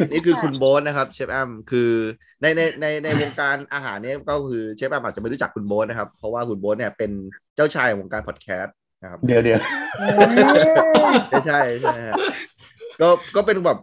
นี่นี่คือคุณโบ๊ทนะครับเชฟแอมคือในในในในวงการอาหารเนี่ยก็คือเชฟแอมอาจจะไม่รู้จักคุณโบ๊ทนะครับ เพราะว่าคุณโบ๊ทเนี่ยเป็นเจ้าชายของวงการพอดแคสต์นะครับเดี๋ยวเดี๋ยวไม่ใช่ใช่ฮะก็ก็เป็นแบบ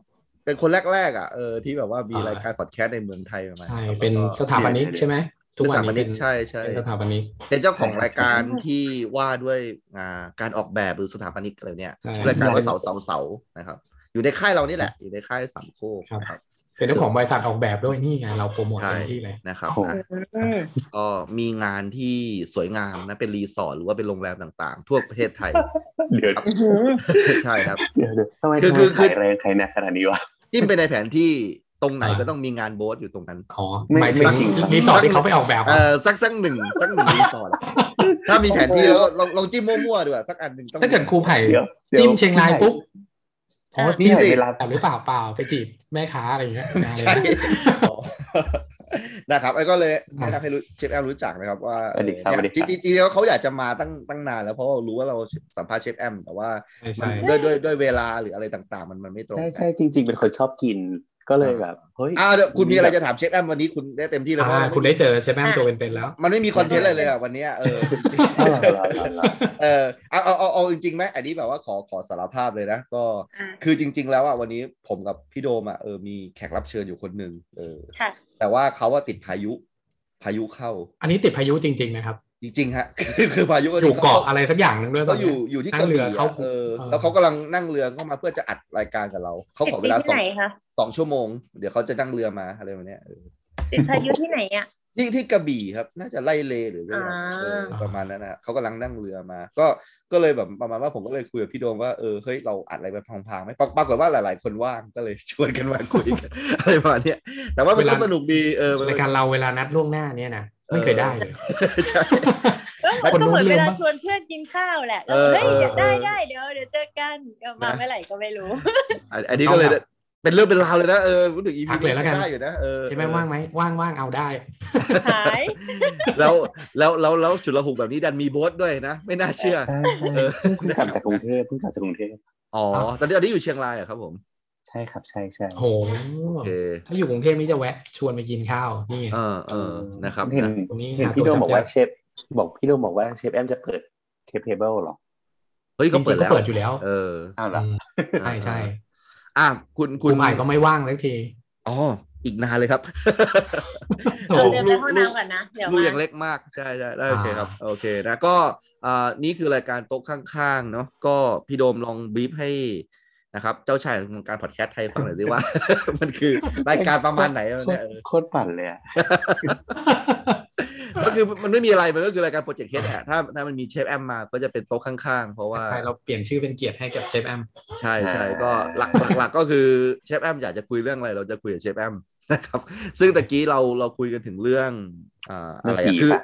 เป็นคนแรกๆอะเออที่แบบว่ามีรายการพอดแคสต์ในเมืองไทยประมาณใช่นี้เป็นสถาปนิกใช่ไหมทุกเป็นวัสถานปนี้นิเป็กนใช่ใช่เป็นสถาปนิกเป็นเจ้าของรายการที่ว่าด้วยอ่าการออกแบบหรือสถาปนิกอะไรเนี่ยใช่ชื่อรายการว่าเสาเสาเสานะครับ อยู่ในค่ายเรานี่แหละ อยู่ในค่ายสามโคกนะครับเป็นเจ้าของบริษัทออกแบบด้วยนี่ไงเราโปรโมทใช่เต็มที่เลยนะครับโอ้โหอะก็มีงานที่สวยงามนะเป็นรีสอร์ทหรือว่าเป็นโรงแรมต่างๆ ทั่วประเทศไทยเดี๋ยวครับใช่ครับเดี๋ยวเดี๋ยวทำไมคือทำไมคือคือขายแรงใครหนักขนาดนี้วะจิ้มไปในแผนที่ตรงไหนอ่าก็ต้องมีงานโบ๊ทอยู่ตรงนั้นอ๋อไม่หมายถึงไม่จริงครับรีสอร์ทที่เขาไปออกแบบเออะอสักสักหนึ่งสักหนึ่งรีสอร์ทถ้ามีแผนที่แล้วก็ลองลองจิ้มมั่วๆดูอะสักอันหนึ่งต้องถ้าเกิดครูไผ่เดี๋ยวดี๋วจิ้มเชียงรายปุ๊บ อ๋อพี่พี่ไผ่สิเวลาแต่หรือเปล่าเปล่าไปจีบแม่ค้าอะไรอย่างเงี้ยนะใช่นะครับไอ้ก็เลยแนะนำให้รู้เชฟแอมรู้จักนะครับว่าสวัสดีครับเออสวัสดีครับจริงๆจริงๆแล้วเขาอยากจะมาตั้งตั้งนานแล้วเพราะว่ารู้ว่าเราสัมภาษณ์เชฟแอมแต่ว่าใช่มันใช่ด้วยด้วยด้วยเวลาหรืออะไรต่างๆ มันมันไม่ตรงใช่กันใช่จริง ๆ เป็นคนชอบกิน ก็เลยแบบเฮ้ยอ้าวเดี๋ยวคุณมีอะไรจะถามเชฟแอมวันนี้คุณได้เต็มที่เลยเพราะอ่าว่าคุณได้เจอเชฟแอมตัวเป็นๆแล้ว มันไม่มีคอนเทนต์อะไรเลยอะวันเนี้ยเออเอาเหรอเอาเหรอเอาเหรอเออเอาเอาเอาเอาจริงๆไหมอันนี้แบบว่าขอขอสารภาพเลยนะก็อ่าคือจริง ๆ แล้วอะวันนี้ผมกับพี่โดมอะเออมีแขกรับเชิญอยู่คนหนึ่งเออค่ะแต่ว่าเขาว่าติดพายุพายุเข้า อันนี้ติดพายุจริง ๆ นะครับ จริงๆฮะคือคือพายุอยู่เกาะอะไรสักอย่างหนึ่งด้วยตเขานอเนี้ยู่อยู่ที่นั่กระงเรืบี่ออะเขาเออเออแล้วเขากำลังนั่งเรือเข้ามาเพื่อจะอัดรายการกับเราเขาขอเวลาติดสที่องไหนคะสองชั่วโมง เดี๋ยวเขาจะนั่งเรือมาอะไรแบบเนี้ยเออติดพายุที่ไหนอะที่ที่กระบี่ครับ น่าจะไล่เลหรืออะไรอ่าเออประมาณนั้นนะเขากำลังนั่งเรือมา ก็ก็เลยแบบประมาณว่าผมก็เลยคุยกับพี่โดมว่าเออเฮ้ยเราอัดอะไรไปพลางๆไหมปรปรากฏว่าหลาย ๆ คนว่างก็เลยชวนกันมาคุยกันอะไรประมาณเนี้ยแต่ว่ามันก็สนุกดีเออมันรายการเราเวลานัดล่วงหน้าเนี่ยนะ ไม่เคยได้เลยใช่เอ้ยแล้วก็เหมือนคนนู้นลืเวมลาปะชวนเพื่อนกินข้าวแหละเออเฮ้ยเออเดี๋ยวได้เออได้เดี๋ยวเดี๋ยวเจอกันเดี๋ยวมานะเมื่อไหร่ก็ไม่รู้อันอันนี้ก็เลยเป็นเรื่องเป็นราวเลยนะเออพูดถึงอีพัพีกเลยแล้วกันได้อยู่นะเออใช่ไหมว่างไหมว่างว่างเอาได้หายแล้วแล้วแล้วแล้วจุดระหุกแบบนี้ดันมีโบสด้วยนะ ไม่น่าเชื่อใช่ใช่เออเพิ่งกลับจากกรุงเทพเพิ่งกลับจากกรุงเทพอ๋อตอนนี้ตอนนี้อยู่เชียงรายเหรอะครับผม ใช่ครับใช่ใช่โหโอเคถ้าอยู่กรุงเทพนี่จะแวะ ชวนไปกินข้าวนี่ไงเออเออนะครับเห็นนะตรงนี้เห็นหาพี่โดตัวมจับบอกว่าได้เชฟบอกพี่โดมบอกว่าเชฟแอมจะเปิดเคปเทเบิลหรอเฮ้ยจก็ริงเปิดๆก็แล้วเปิดอยู่แล้ว เอออ้าวเหรออืมใช่ใช่อะคุณคุคุณณไผ่ก็ไม่ว่างสักทีอ๋ออีกนานเลยครับโอ้เราโหเดินไปห้องน้ำก่อนนะเดี๋ยวลูกมายังเล็กมากใช่ใช่ได้โอเคอ่าครับโอเคนะก็อ่านี่คือรายการโต๊ะข้างๆเนาะก็พี่โดมลองบรีฟให้ นะครับ เจ้าชายของการพอดแคสต์ไทยฟังหน่อยสิว่า มันคือรายการประมาณไหนวะโคเนี่ยตรเออโคตรปั่นเลยอะก็คือมันไม่มีอะไรมันก็คือรายการโปรเจกต์เฮดอะถ้าถ้ามันมีเชฟแอมมาก็จะเป็นโต๊ะข้างๆ เพราะว่าใช่เราเปลี่ยนชื่อเป็นเกียรติให้กับเชฟแอมใช่ใช่ก็หลักหลักๆก็คือเชฟแอมอยากจะคุยเรื่องอะไรเราจะคุยกับเชฟแอมนะครับ ซึ่งตะกี้เราเราคุยกันถึงเรื่องอ่าอะไรเรื่องอะผีคือปะ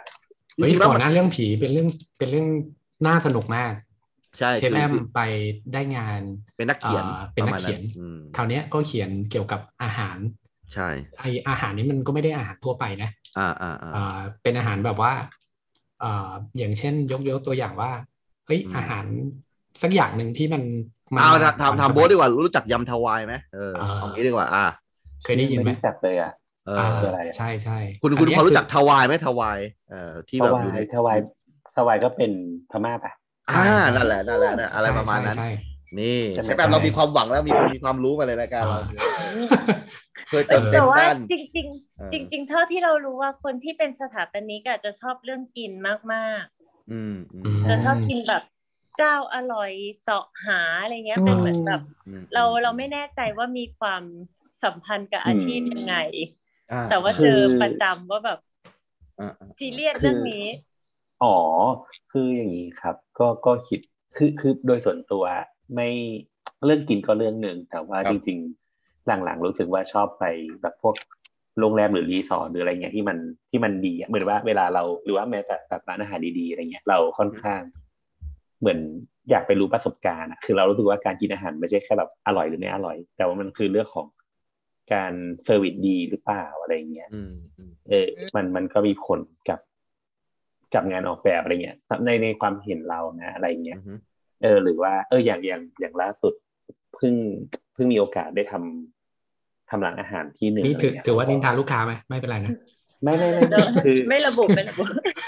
จเฮ้ยริงๆแล้วก่อมันนหน้าเรื่องผีเป็นเรื่องเป็นเรื่องน่าสนุกมาก ใช่เชฟคือแอมคือไปได้งานเป็นนักเขียนอ่าเป็นนักระมาณเขียนอืมคราวเนี้ยก็เขียนเกี่ยวกับอาหาร ใช่ไออาหารนี้มันก็ไม่ได้อาหารทั่วไปนะ อ่าอ่าอ่าอ่าเป็นอาหารแบบว่าอ่าอย่างเช่นยกยกตัวอย่างว่าเฮ้ยอืมอาหารสักอย่างหนึ่งที่มันมันเอามาทำก่อนทำทำสมัยโบ๊ทดีกว่ารู้จักยำทวายไหมเอออ่าเอางี้ดีกว่า อ่า เคยได้ยินไหมรู้จักเลยอะเออ่าอคืออะไรอะใช่ใช่คุณคุณนเนี้พยอรู้จักคืทวายไหมทวายเอ่อที่ทแบบวาอยู่ในยทวายทวายก็เป็นพม่าปะ อ่านั่นแหละนั่นแหละนั่นอะไรประมาณนั้นใช่นี่ใช่ไหมใช่แบบเรามีความหวังแล้วมีคนมีความรู้มาเลยรายการเราอ่าเคยเติมเต็แต่มว่าด้านจริงเออๆจริงๆเท่าที่เรารู้ว่าคนที่เป็นสถาปนิกอะจะชอบเรื่องกินมากอืมอืมอืมๆจะชอบกินแบบเจ้าอร่อยเสาะหาอะไรเงี้ยเป็นเหมือนแบบอืมเราเราไม่แน่ใจว่ามีความสัมพันธ์กับอาชีพยังไงอ่าแต่ว่าเจอประจำว่าแบบอ่าอ่าซีเรียสเรื่องนี้ อ๋อ คืออย่างนี้ครับ ก็ก็คิดคือคือโดยส่วนตัวไม่เรื่องกินก็เรื่องหนึ่งแต่ว่าจริง ๆ หลังๆ รู้สึกว่าชอบไปแบบพวกโรงแรมหรือรีสอร์ทหรืออะไรเงี้ยที่มันที่มันดีอะเหมือนว่าเวลาเราหรือว่าแม้แต่แบบร้านอาหารดีๆอะไรเงี้ยเราค่อนข้าง เหมือนอยากไปรู้ประสบการณ์อะคือเรารู้สึกว่าการกินอาหารไม่ใช่แค่แบบอร่อยหรือไม่อร่อย แต่ว่ามันคือเรื่องของการ service ดีหรือเปล่าอะไรเงี้ยอืมอืมเออมันมันก็มีผลกับ กับงานออกแบบอะไรเงี้ยในในความเห็นเรานะอะไรเงี้ยอืมเออ หรือว่าเอออย่างอย่างอย่างล่าสุดเพิ่งเพิ่งมีโอกาสได้ทำทำร้านอาหารที่หนึ่งนี่ถืออะไรเงี้ยถือว่านินทาลูกค้าไหมไม่เป็นไรนะไม่ไม่ไม่คือไม่ระบุไม่ระบุ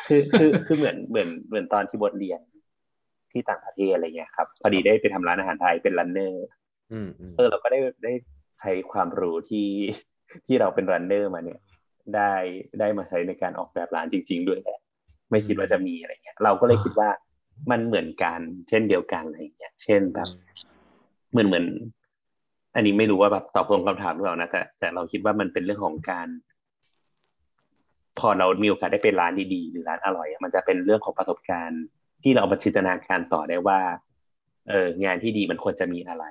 คือคือคือเหมือนเหมือนเหมือนตอนที่บทเรียนที่ต่างประเทศอะไรเงี้ยครับพอดีได้ไปทำร้านอาหารไทยเป็นรันเนอร์อืมอืมเออเราก็ได้ได้ใช้ความรู้ที่ที่เราเป็นรันเนอร์มาเนี่ย ได้ได้มาใช้ในการออกแบบร้านจริง ๆ ด้วยแหละ ไม่คิดว่าจะมีอะไรเงี้ย เราก็เลยคิดว่ามันเหมือนกันเช่นเดียวกันอะไรเงี้ย เช่นแบบเหมือนเหมือน อันนี้ไม่รู้ว่าแบบตอบตรงคำถามหรือเปล่านะแต่แต่เราคิดว่ามันเป็นเรื่องของการ พอเรามีโอกาสได้ไปร้านดีๆหรือร้านอร่อยอะมันจะเป็นเรื่องของประสบการณ์ ที่เราเอามาจินตนาการต่อได้ว่า เอองานที่ดีมันควรจะมีอะไร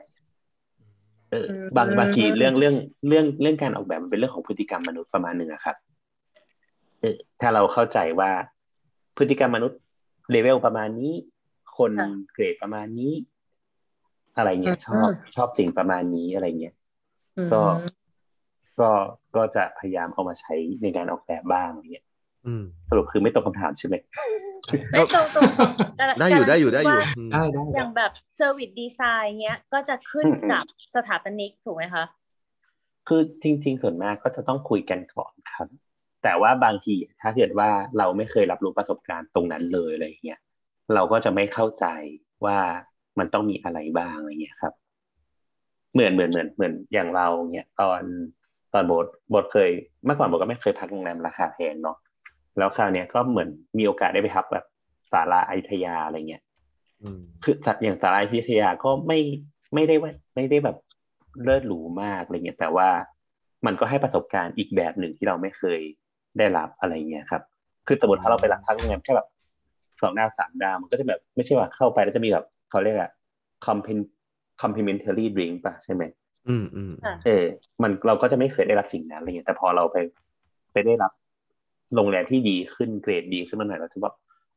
เอออืมบางบางทีเรื่องเรื่องเรื่องเรื่องการออกแบบมันเป็นเรื่องของพฤติกรรมมนุษย์ประมาณหนึ่งอะครับเออถ้าเราเข้าใจว่า พฤติกรรมมนุษย์เลเวลประมาณนี้ คนค่ะเกรดประมาณนี้ อะไรเงี้ยชอบชอบสิ่งประมาณนี้อะไรเงี้ยก็ก็ก็จะพยายามเอามาใช้ในการออกแบบบ้างอะไรเงี้ยอืมสรุปคือไม่ตรงคำถามใช่ไหมไม่ตรงตรงกำลังได้อยู่กำลังได้อยู่คิได้อยู่ว่าอืมได้ได้อย่างแบบ service design เงี้ย ก็จะขึ้นอืมอืมกับสถาปนิกถูกไหมคะ คือจริง ๆ ส่วนมากก็จะต้องคุยกันก่อนครับ แต่ว่าบางทีถ้าเกิดว่าเราไม่เคยรับรู้ประสบการณ์ตรงนั้นเลยอะไรเงี้ยเราก็จะไม่เข้าใจว่ามันต้องมีอะไรบ้างอะไรเงี้ยครับ เหมือนเหมือนเหมือนเหมือนอย่างเราเนี่ยตอนตอนโบทโบทเคยเมื่อก่อนโบทก็ไม่เคยพักโรงแรมราคาแพงเนาะแล้วคราวเนี้ยก็เหมือนมีโอกาสได้ไปพักแบบศาลาอยุธยาอะไรเงี้ยอืมคือสัตว์อย่างสาราพิทยาก็ไม่ไม่ได้ว่าไม่ได้แบบเลิศหรูมากอะไรเงี้ยแต่ว่ามันก็ให้ประสบการณ์อีกแบบหนึ่งที่เราไม่เคย ได้รับอะไรเงี้ยครับ คือสมมติถ้าเราไปรับพักโรงแรมแค่แบบสองดาวสามดาวมันก็จะแบบไม่ใช่ว่าเข้าไปแล้วจะมีแบบเขาเรียกอะ compen- complimentary drink ป่ะใช่ไหมอืมอืมค่ะเออ มันเราก็จะไม่เคยได้รับสิ่งนั้นอะไรเงี้ยแต่พอเราไปไปได้รับโรงแรมที่ดีขึ้นเกรดดีขึ้นมาหน่อยเราจะบอก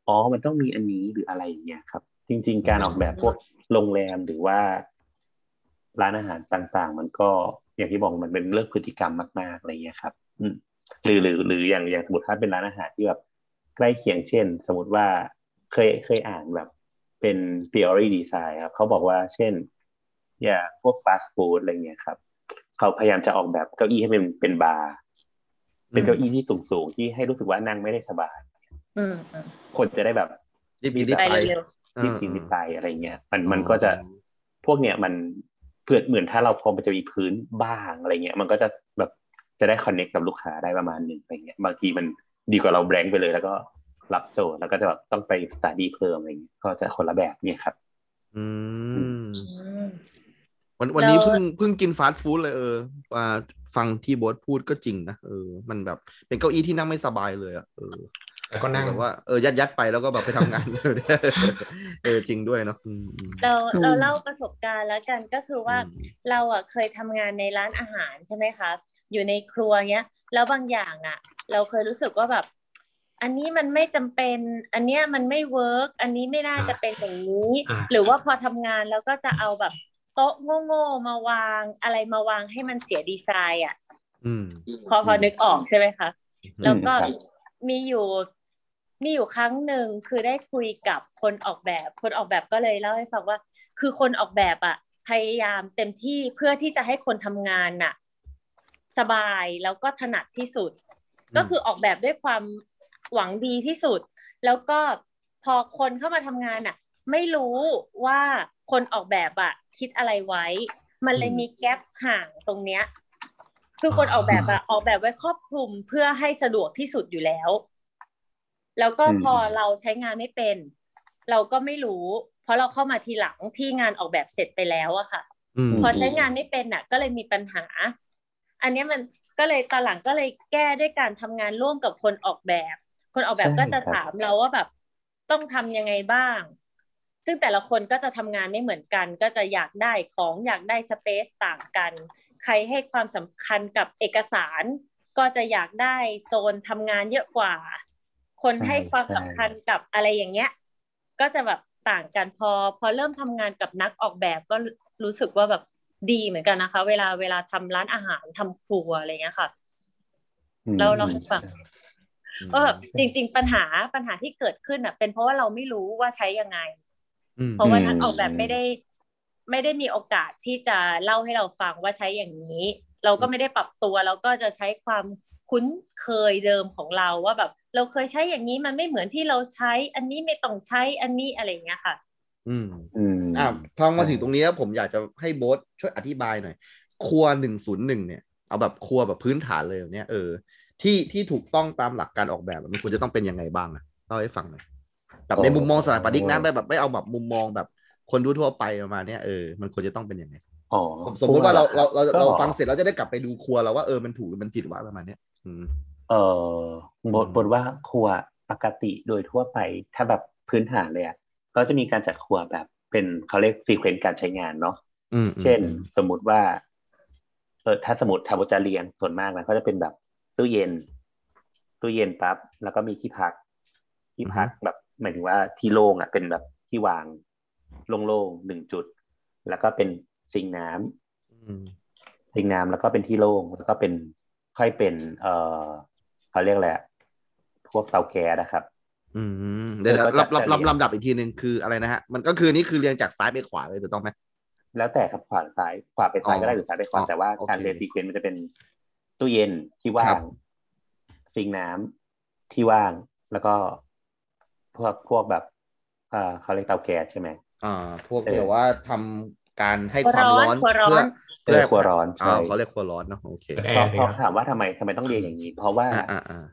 อ๋อมันต้องมีอันนี้หรืออะไรอย่างเงี้ยครับ จริง ๆ การออกแบบพวกโรงแรมหรือว่า ร้านอาหารต่างๆ มันก็อย่างที่บอกมันเป็นเรื่องพฤติกรรมมากๆอะไรเงี้ยครับ อืม หรือหรือหรืออย่างอย่างสมมติถ้าเป็นร้านอาหารที่แบบใกล้เคียงเช่น สมมติว่าเคยเคยอ่านแบบเป็น theory design ครับเขาบอกว่าเช่น อย่างพวกฟาสต์ฟู้ดอะไรเงี้ยครับเขาพยายามจะออกแบบเก้าอี้ให้เป็นเป็นบาร์เป็นเก้าอี้ที่สูงสูงๆที่ให้รู้สึกว่านั่งไม่ได้สบายอืมอืมคนจะได้แบบรีบกินรีบไปไปเร็วรีบกินรีบไปอะไรเงี้ย มันมันก็จะพวกเนี้ยมันเพื่อเหมือนถ้าเราพอมันจะมีพื้นบ้างอะไรเงี้ย มันก็จะแบบ จะได้คอนเน็กกับลูกค้าได้ประมาณหนึ่งอะไรเงี้ยบางทีมันดีกว่าเรา blank ไปเลย แล้วก็รับโจทย์แล้วก็จะแบบต้องไป study เพิ่มอะไรเงี้ยก็จะคนละแบบเนี่ยครับ อืมๆอืมวันวันนี้เราเพิ่งเพิ่งกินฟาสต์ฟู้ดเลยเออมาฟังที่โบทพูดก็จริงนะเออมันแบบเป็นเก้าอี้ที่นั่งไม่สบายเลยอะเออแล้วก็นั่งแบบว่าเออยัดยัดๆไปแล้วก็แบบไปทำงานเออจริงด้วยเนาะอืมอืมเราอืมเราเล่าประสบการณ์แล้วกันก็คือว่าอืมเราอะเคยทำงานในร้านอาหารใช่ไหมคะ อยู่ในครัวเนี้ย แล้วบางอย่างอะ เราเคยรู้สึกว่าแบบ อันนี้มันไม่จำเป็น อันเนี้ยมันไม่ work อันนี้ไม่น่าจะเป็นอย่างนี้อ่าหรือว่าพอทำงานแล้วก็จะเอาแบบโต๊ะโง่ๆมาวางอะไรมาวางให้มันเสียดีไซน์อะอืมพอพอนึกออกใช่ไหมคะ แล้วก็ครับมีอยู่มีอยู่ครั้งหนึ่งคือได้คุยกับคนออกแบบ คนออกแบบก็เลยเล่าให้ฟังว่า คือคนออกแบบอะพยายามเต็มที่เพื่อที่จะให้คนทำงานน่ะ สบายแล้วก็ถนัดที่สุด ก็คือออกแบบด้วยความหวังดีที่สุด แล้วก็พอคนเข้ามาทำงานน่ะ ไม่รู้ว่าคนออกแบบอะคิดอะไรไว้ มันเลยมีแกลบห่างตรงเนี้ยคือคนออกแบบอะออกแบบไว้ครอบคลุมเพื่อให้สะดวกที่สุดอยู่แล้ว แล้วก็อืมพอเราใช้งานไม่เป็น เราก็ไม่รู้ เพราะเราเข้ามาทีหลังที่งานออกแบบเสร็จไปแล้วอะค่ะอืมพอใช้งานไม่เป็นน่ะก็เลยมีปัญหา อันเนี้ยมันก็เลยตอนหลังก็เลยแก้ด้วยการทำงานร่วมกับคนออกแบบ คนออกแบบก็จะถามเราว่าแบบต้องทำยังไงบ้าง ซึ่งแต่ละคนก็จะทำงานไม่เหมือนกัน ก็จะอยากได้ของอยากได้สเปซต่างกัน ใครให้ความสำคัญกับเอกสาร ก็จะอยากได้โซนทำงานเยอะกว่า คนให้ความสำคัญกับอะไรอย่างเงี้ย ก็จะแบบต่างกันพอ พอเริ่มทำงานกับนักออกแบบก็รู้สึกว่าแบบ ดีเหมือนกันนะคะ เวลาเวลาทำร้านอาหารทำครัวอะไรเงี้ยค่ะเราเราให้ฟังว่าแบบจริง ๆ ปัญหาปัญหาที่เกิดขึ้นอะ เป็นเพราะว่าเราไม่รู้ว่าใช้ยังไง เพราะว่านักออกแบบไม่ได้ ไม่ได้มีโอกาสที่จะเล่าให้เราฟังว่าใช้อย่างนี้ เราก็ไม่ได้ปรับตัว เราก็จะใช้ความคุ้นเคยเดิมของเราว่าแบบ เราเคยใช้อย่างนี้มันไม่เหมือนที่เราใช้ อันนี้ไม่ต้องใช้อันนี้อะไรเงี้ยค่ะ อืมอืม อ่าฟังมาถึงตรงนี้แล้วผมอยากจะให้โบ๊ทช่วยอธิบายหน่อย ครัวหนึ่งศูนย์หนึ่งเนี่ย เอาแบบครัวแบบพื้นฐานเลยเนี่ยเออที่ที่ถูกต้องตามหลักการออกแบบมันควรจะต้องเป็นยังไงบ้างอะเล่าให้ฟังหน่อยแบบในมุมมองสถาปนิกนะไม่แบบไม่เอาแบบมุมมองแบบคนทั่วไปประมาณนี้เออมันควรจะต้องเป็นยังไงอ๋อสมมติว่าเราเราเราเราฟังเสร็จเราจะได้กลับไปดูครัวเราว่าเออมันถูกหรือมันผิดว่าประมาณเนี้ยอืมเออบทบทว่าครัวปกติโดยทั่วไปถ้าแบบพื้นฐานเลยอะก็จะมีการจัดครัวแบบ เป็นเขาเรียกซีเควนต์การใช้งานเนาะเช่นสมมุติว่าเออถ้าสมมติทาบุจาเรียงส่วนมากนะก็จะเป็นแบบตู้เย็น ตู้เย็นปั๊บแล้วก็มีที่พัก ที่พักแบบหมายถึงว่าที่โล่งอะ เป็นแบบที่วางโล่งๆหนึ่งจุด แล้วก็เป็นซิงน้ำซิงน้ำแล้วก็เป็นที่โล่งแล้วก็เป็นค่อยเป็น เอ่อเขาเรียกอะไรพวกเตาแก๊สนะครับ อืมเดี๋ยวลำลำลำลำดับอีกทีหนึ่งคืออะไรนะฮะ มันก็คือนี่คือเรียงจากซ้ายไปขวาเลยถูกต้องไหมแล้วแต่ครับขวาซ้ายขวาไปซ้ายก็ได้หรือซ้ายไปขวาแต่ว่าการเรียนซีเควนต์มันจะเป็นตู้เย็นที่ว่าง ซิงน้ำที่ว่างแล้วก็พวกพวกแบบอ่าเขาเรียกเตาแก๊สใช่ไหมอ่า พวกเรียกว่าทำการให้ความร้อนเพื่อเพื่อครัวร้อนใช่เขาเรียกครัวร้อนเนาะโอเคพอถามว่าทำไมทำไมต้องเรียนอย่างนี้ เพราะว่า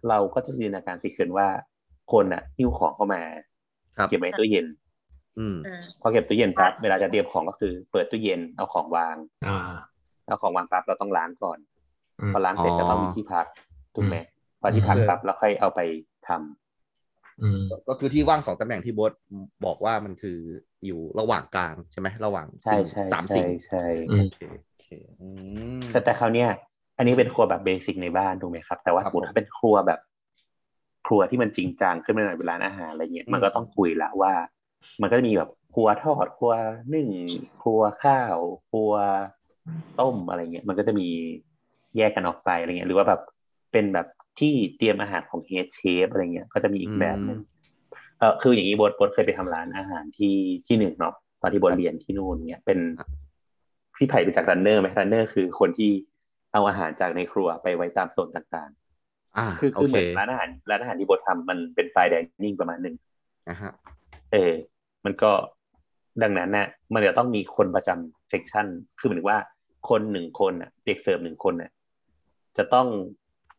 เราก็จะจินตนาการสิคืนว่า คนอะหิ้วของเข้ามาเก็บไว้ตู้เย็น อืมพอเก็บตู้เย็นปั๊บเวลาจะเตรียมของก็คือ เปิดตู้เย็นเอาของวางเอาของวางปั๊บเราต้องล้างก่อน พอล้างเสร็จก็ต้องมีที่พักถูกไหมพอที่พักปั๊บแล้วค่อยเอาไปทำก็คือที่ว่างสองตำแหน่งที่บอสบอกว่ามันคืออยู่ระหว่างกลางใช่ไหมระหว่างสามสิ่งใช่โอเคแต่แต่คราวเนี้ยอันนี้เป็นครัวแบบเบสิกในบ้านถูกไหมครับ แต่ว่าสมมติถ้าเป็นครัวแบบ ครัวที่มันจริงจังขึ้นมาหน่อยเวลาอาหารอะไรเงี้ยมันก็ต้องคุยละว่า มันก็จะมีแบบครัวทอดครัวนึ่งครัวข้าวครัวต้มอะไรเงี้ยมันก็จะมีแยกกันออกไปอะไรเงี้ยหรือว่าแบบเป็นแบบที่เตรียมอาหารของ head chef อะไรเงี้ยก็จะมีอีกแบบหนึ่งเออคืออย่างนี้โบ๊ทโบ๊ทเคยไปทำร้านอาหารที่ที่หนึ่งเนาะตอนที่โบ๊ทเรียนที่นู่นเนี่ยเป็นพี่ไผ่รู้จัก runner ไหม runner คือคนที่เอาอาหารจากในครัวไปไว้ตามโซนต่างๆอ่า คือคือเหมือนร้านอาหารร้านอาหารที่โบ๊ททำมันเป็น fine dining ประมาณหนึ่งนะฮะเออ มันก็ดังนั้นนะมันจะต้องมีคนประจำ section คือเหมือนว่าคนหนึ่งคนอะเด็กเสิร์ฟหนึ่งคนอะจะต้อง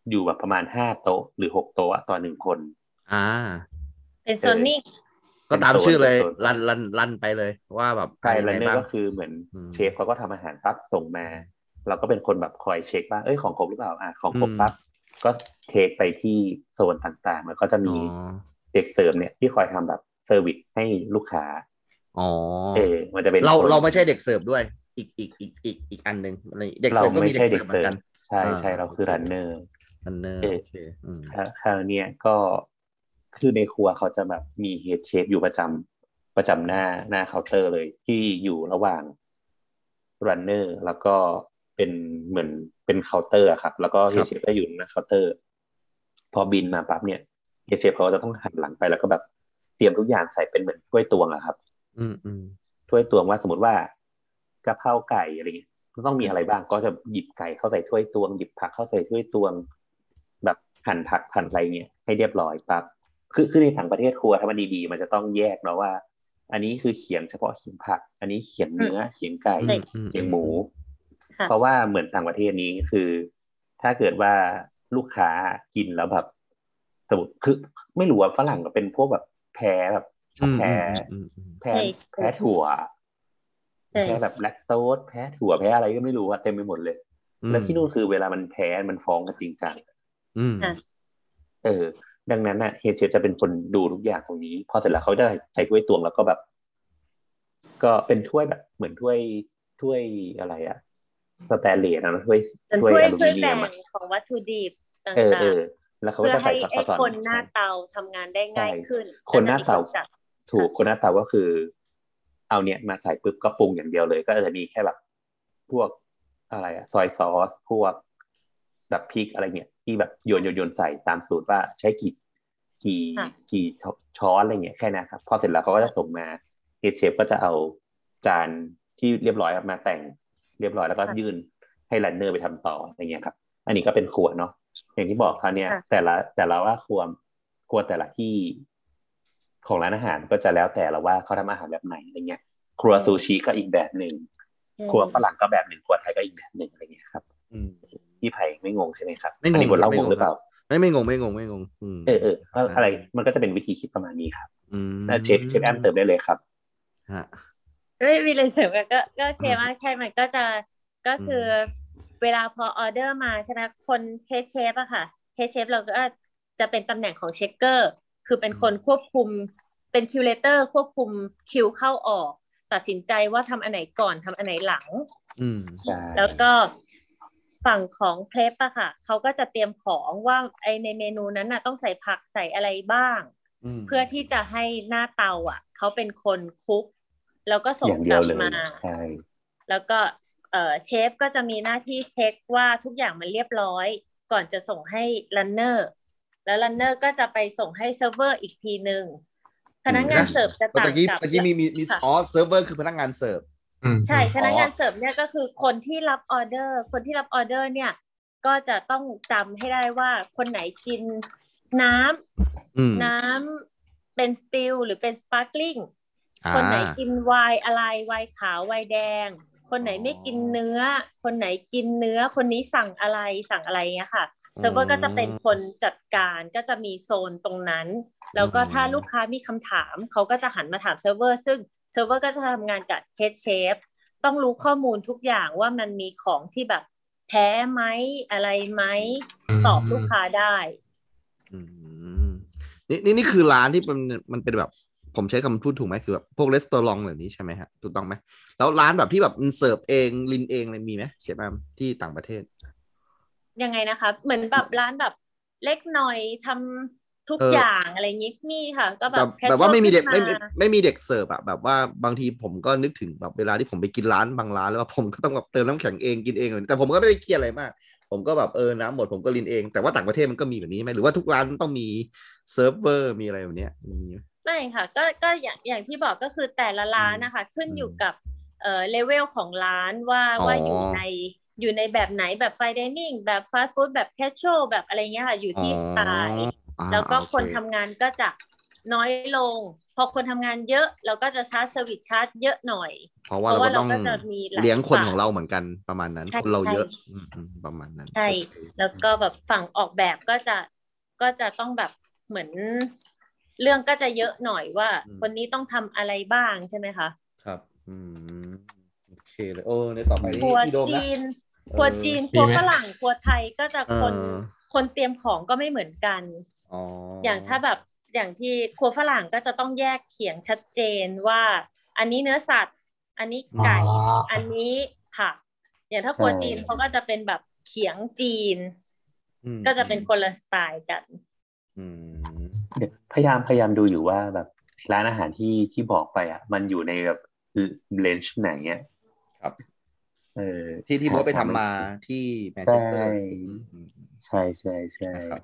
อยู่แบบประมาณห้าโต๊ะ หรือหกโต๊ะต่อหนึ่งคน อ่า เป็นโซนนิ่งก็ตามชื่อเลย run run run ไปเลย ว่าแบบใช่ runner ก็คือเหมือนเชฟเขาก็ทำอาหารปั๊บส่งมา เราก็เป็นคนแบบคอยเช็คว่าเอ้ยของครบหรือเปล่าอะของครบปั๊บ ก็ take ไปที่โซนต่างๆมันก็จะมีเด็กเสิร์ฟเนี่ยที่คอยทำแบบ service ให้ลูกค้า อ๋อ เออ มันจะเป็นเราเราไม่ใช่เด็กเสิร์ฟด้วย อีกอีกอีกอีกอีกอันหนึ่งเด็กเสิร์ฟก็มีเด็กเสิร์ฟเหมือนกัน ใช่ใช่เราคือรันเนอร์ runner์โอเคคราวนี้ก็คือในครัวเขาจะแบบมี head chef อยู่ประจำประจำหน้าหน้าเคาน์เตอร์เลยที่อยู่ระหว่างrunner แล้วก็ เป็นเหมือนเป็นเคาน์เตอร์ครับ แล้วก็ head chef ก็อยู่หน้าเคาน์เตอร์ พอบิลมาปั๊บเนี่ย head chef เขาจะต้องหันหลังไปแล้วก็แบบเตรียมทุกอย่างใส่เป็นเหมือนถ้วยตวงอะครับ อืมอืมถ้วยตวงว่าสมมติว่ากะเพราไก่อะไรเงี้ยต้องมีอะไรบ้างก็จะหยิบไก่เข้าใส่ถ้วยตวง หยิบผักเข้าใส่ถ้วยตวง แบบหั่นผักหั่นอะไรเงี้ยให้เรียบร้อยปั๊บคือคือในต่างประเทศครัวถ้ามันดีๆ มันจะต้องแยกเนาะว่า อันนี้คือเขียงเฉพาะเขียงผัก อันนี้เขียงเนื้อเขียงไก่เขียงหมู เพราะว่าเหมือนต่างประเทศนี้คือ ถ้าเกิดว่าลูกค้ากินแล้วแบบสมมติคือไม่รู้ว่าฝรั่งก็เป็นพวกแบบแพ้แบบแพ้แพ้แพ้ถั่วแพ้แบบแลคโตสแพ้ถั่วแพ้อะไรก็ไม่รู้อะเต็มไปหมดเลย แล้วที่นู่นคือเวลามันแพ้มันฟ้องกันจริงจังอืมเออ ดังนั้นน่ะเฮดเชฟจะเป็นคนดูทุกอย่างตรงนี้ พอเสร็จแล้วเขาจะใส่ถ้วยตวงแล้วก็แบบ ก็เป็นถ้วยแบบ เหมือนถ้วยถ้วยอะไรอะ สแตนเลสนะถ้วยเป็นถ้วยถ้วยอลูถ้วยมิเนีแบ่ยงมอะของวัตถุดิบต่เออาเองอแล้วๆเขาก็เพื่อจะใส่ให้กับไอ้ข้าวสารคนหน้าเตาทำงานได้ง่ายขึ้น คนหน้าเตาก็จะมีจัดถูกคนหน้าเตาก็คือ เอาเนี่ยมาใส่ปุ๊บก็ปรุงอย่างเดียวเลย ก็จะมีแค่แบบพวกอะไรอะซอยซอสพวกแบบพริกอะไรเนี่ยที่แบบโยนโยนโยนใส่ตามสูตรว่าใช้กี่กี่ค่ะกี่ช้อนอะไรเงี้ยแค่นั้นครับ พอเสร็จแล้วเขาก็จะส่งมาเฮดเชฟก็จะเอาจานที่เรียบร้อยมาแต่ง เรียบร้อยแล้วก็ยื่นให้รันเนอร์ไปทำต่ออะไรเงี้ยครับ อันนี้ก็เป็นครัวเนาะอย่างที่บอกคราวเนี้ยค่ะแต่ละแต่ละว่าครัวครัวแต่ละที่ของร้านอาหารก็จะแล้วแต่ละว่าเขาทำอาหารแบบไหนอะไรเงี้ย ครัวซูชิก็อีกแบบหนึ่งครัวฝรั่งก็แบบหนึ่งครัวไทยก็อีกแบบหนึ่งอะไรเงี้ยครับอืมพี่ไผ่ไม่งงใช่ไหมครับไม่งงอันนี้โบ๊ทเล่าไม่งงงงหรือเปล่า ไม่ไม่งงไม่งงไม่งงอืมเออเออว่าอะไรมันก็จะเป็นวิธีคิดประมาณนี้ครับอืมแล้วเชฟเชฟแอมเติมได้เลยครับฮะ ไม่มีเลยเสริมก็ก็โอเคอืมมากใช่มันก็จะก็คืออมเวลาพอออเดอร์มาใช่ไหมคน head chef อะค่ะ head chef เราก็จะเป็นตำแหน่งของ checker คือเป็นคนควบคุมเป็นคิวเลเตอร์ควบคุมคิวเข้าออก ตัดสินใจว่าทำอันไหนก่อนทำอันไหนหลังอืมใช่แล้วก็ฝั่งของเพลฟอะค่ะเขาก็จะเตรียมของว่าไอในเมนูนั้นน่ะต้องใส่ผักใส่อะไรบ้างมเพื่อที่จะให้หน้าเตาอะเขาเป็นคนคุก แล้วก็ส่องย่างกเดียลัวบเลยมาใช่แล้วก็เอ่อเชฟก็จะมีหน้าที่เช็คว่าทุกอย่างมันเรียบร้อย ก่อนจะส่งให้runner แล้ว runner ก็จะไปส่งให้เซิร์ฟเวอร์อีกทีหนึ่งพนักงานเสิร์ฟจะเมื่ต่างอกี้กับเมื่อกี้มีมีมีค่ะอ๋อเซิร์ฟเวอร์คือพนักงานเสิร์ฟอืมใช่พนักงานอ๋อเสิร์ฟเนี่ยก็คือคนที่รับออเดอร์ คนที่รับออเดอร์เนี่ย ก็จะต้องจำให้ได้ว่าคนไหนกินน้ำอืมน้ำเป็น still หรือเป็น sparkling อ่า คนไหนกินไวน์อะไรไวน์ขาวไวน์แดง คนไหนไม่กินเนื้อ คนไหนกินเนื้อคนนี้สั่งอะไรสั่งอะไรเงี้ยค่ะเซิร์ฟเวอร์ก็จะเป็นคนจัดการก็จะมีโซนตรงนั้น แล้วก็ถ้าลูกค้ามีคำถามเขาก็จะหันมาถามเซิร์ฟเวอร์ซึ่งเซิร์ฟเวอร์ก็จะทำงานกับ head chef ต้องรู้ข้อมูลทุกอย่างว่ามันมีของที่แบบแพ้ไหมอะไรไหมตอบลูกค้าได้อืมนี่นี่นี่คือร้านที่มันมันเป็นแบบ ผมใช้คำพูดถูกไหมคือแบบพวก restaurant แบบนี้ใช่ไหมฮะถูกต้องไหมแล้วร้านแบบที่แบบมันเสิร์ฟเองรินเองเลยมีไหมเชฟแอมที่ต่างประเทศ ยังไงนะคะ เหมือนแบบร้านแบบเล็กหน่อยทำทุกเออออย่างอะไรอย่างงี้มีค่ะ ก็แบแบบบแบบว่า casual ไม่มีเด็กขึ้ไม่นไม่ไม่มีเด็กเสิร์ฟอะแบบว่าบางทีผมก็นึกถึงแบบเวลาที่ผมไปกินร้านบางร้านแล้วว่าผมก็ต้องแบบเติมน้ำแข็งเองรินเองเลยแต่ผมก็ไม่ได้เครียดอะไรมาก ผมก็แบบเออน้ำหมดผมก็รินเอง แต่ว่าต่างประเทศมันก็มีแบบนี้ไหมหรือว่าทุกร้านต้องมีเซิร์ฟเวอร์มีอะไรแบบเนี้ยมี ไหมไม่ค่ะก็ก็อย่างอย่างที่บอกก็คือแต่ละร้านอืมนะคะ ขึ้นอืมอยู่กับเอ่อเลเวลของร้านว่าอ๋อว่าอยู่ในอยู่ในแบบไหนแบบ fine dining แบบฟาสต์ฟู้ดแบบแคชช a l แบบอะไรเงี้ยค่ะอยู่ที่สไตล์อ๋อแล้วก็โอเคนทำงานก็จะน้อยลง พอคนทำงานเยอะเราก็จะ charge service charge เยอะหน่อย เพราะว่าเพเราราะว่าก็ต้องเราก็จะมีหลายเลี้ยงคนฝ่ายของเราเหมือนกันประมาณนั้นใช่คนเราเยอะใช่อืมอืมประมาณนั้นใช่โอเคแล้วก็แบบฝั่งออกแบบก็จะก็จะต้องแบบเหมือน เรื่องก็จะเยอะหน่อยว่า คนนี้ต้องทำอะไรบ้างใช่ไหมคะครับ อืมโอเคเลยโอ้ในต่อไปนี่ครัวพี่โดมนะจีนครัวจีนคมีรัวไหมฝรั่งครัวไทยก็จะคนเออคนเตรียมของก็ไม่เหมือนกันอ๋อออย่างถ้าแบบอย่างที่ครัวฝรั่งก็จะต้องแยกเขียงชัดเจนว่า อันนี้เนื้อสัตว์ อันนี้ไก่อ๋ออัอันนี้ผักอย่างถ้าครัวใช่จีนเขาก็จะเป็นแบบเขียงจีนอืมก็จะเป็นคนละสไตล์กัน อืมเดี๋ยว พยายามพยายามดูอยู่ว่าแบบร้านอาหารที่ที่บอกไปอะ มันอยู่ในแบบ range ไหนอะครับ เออที่ที่โบ๊ทไปทำมาที่แมนเชสเตอร์ใช่อืมใช่ใช่ใช่นะครับ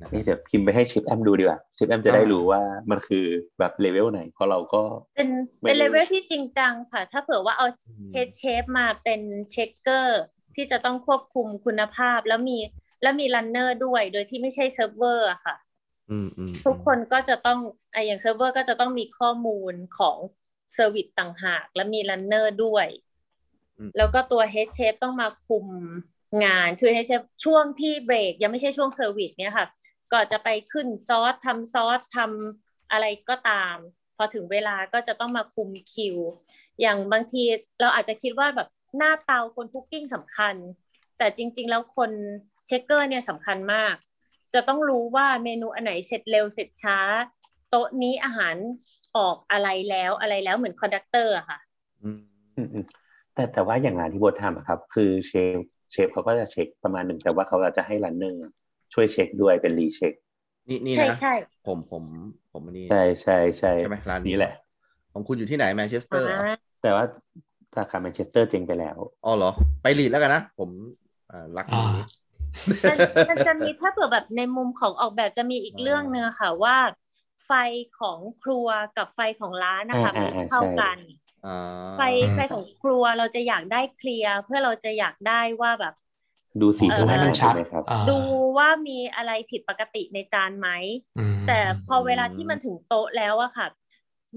นะคนี่รับเดี๋ยวพิมพ์ไปให้เชฟแอมดูดีกว่าเชฟแอมจะได้อ่ารู้รู้ว่ามันคือแบบเลเวลไหน เพราะเราก็เป็นไม่เป็นได้เลเวลที่จริงจังค่ะ ถ้าเผื่อว่าเอาอืมเฮดเชฟมาเป็นchecker ที่จะต้องควบคุมคุณภาพแล้วมีแล้วมี runner ด้วย โดยที่ไม่ใช่เซิร์ฟเวอร์อะค่ะอืมอืม ทุกคนก็จะต้องไอะอย่างเซิร์ฟเวอร์ก็จะต้องมีข้อมูลของ service ต่างหาก และมี runner ด้วยอืมแล้วก็ตัว head chef ต้องมาคุมงานคือ head chef ช่วงที่เบรก ยังไม่ใช่ช่วง service เนี่ยค่ะ ก็จะไปขึ้นซอสทำซอสทำอะไรก็ตาม พอถึงเวลาก็จะต้องมาคุมคิว อย่างบางทีเราอาจจะคิดว่าแบบหน้าเตาคน cooking สำคัญ แต่จริง ๆ แล้วคน checker เนี่ยสำคัญมาก จะต้องรู้ว่าเมนูอันไหนเสร็จเร็วเสร็จช้า โต๊ะนี้อาหารออกอะไรแล้วอะไรแล้วเหมือน conductor อะค่ะอืมอืมอืมแต่แต่ว่าอย่างงานที่โบ๊ททำอะครับ คือเชฟเชฟเขาก็จะเช็คประมาณหนึ่งแต่ว่าเขาจะให้ runner ช่วยเช็คด้วยเป็น recheck นี่นี่ใช่นะใช่ผมผมผมอันนี้ใช่ใช่ใช่ใช่ไหมร้านนี้แหละ ของคุณอยู่ที่ไหนแมนเชสเตอร์เหรออ่าแต่ว่าสาขาแมนเชสเตอร์เจ๊งไปแล้วอ๋อเหรอ ไปลีดแล้วกันนะ ผมอ่ารักอ่านี้ มันมันจะมีถ้าเผื่อแบบในมุมของออกแบบจะมีอีกเรื่องเนื้อะค่ะว่า ไฟของครัวกับไฟของร้านนะคะอ่าไม่อ่าเท่าใช่กันอ่าไฟไฟของครัวเราจะอยากได้เคลียร์เพื่อเราจะอยากได้ว่าแบบ ดูสีเออดูให้มันชัดใไหมครับอ่าดูว่ามีอะไรผิดปกติในจานไหมอืมแต่พอเวลาที่มันถึงโต๊ะแล้วอะค่ะ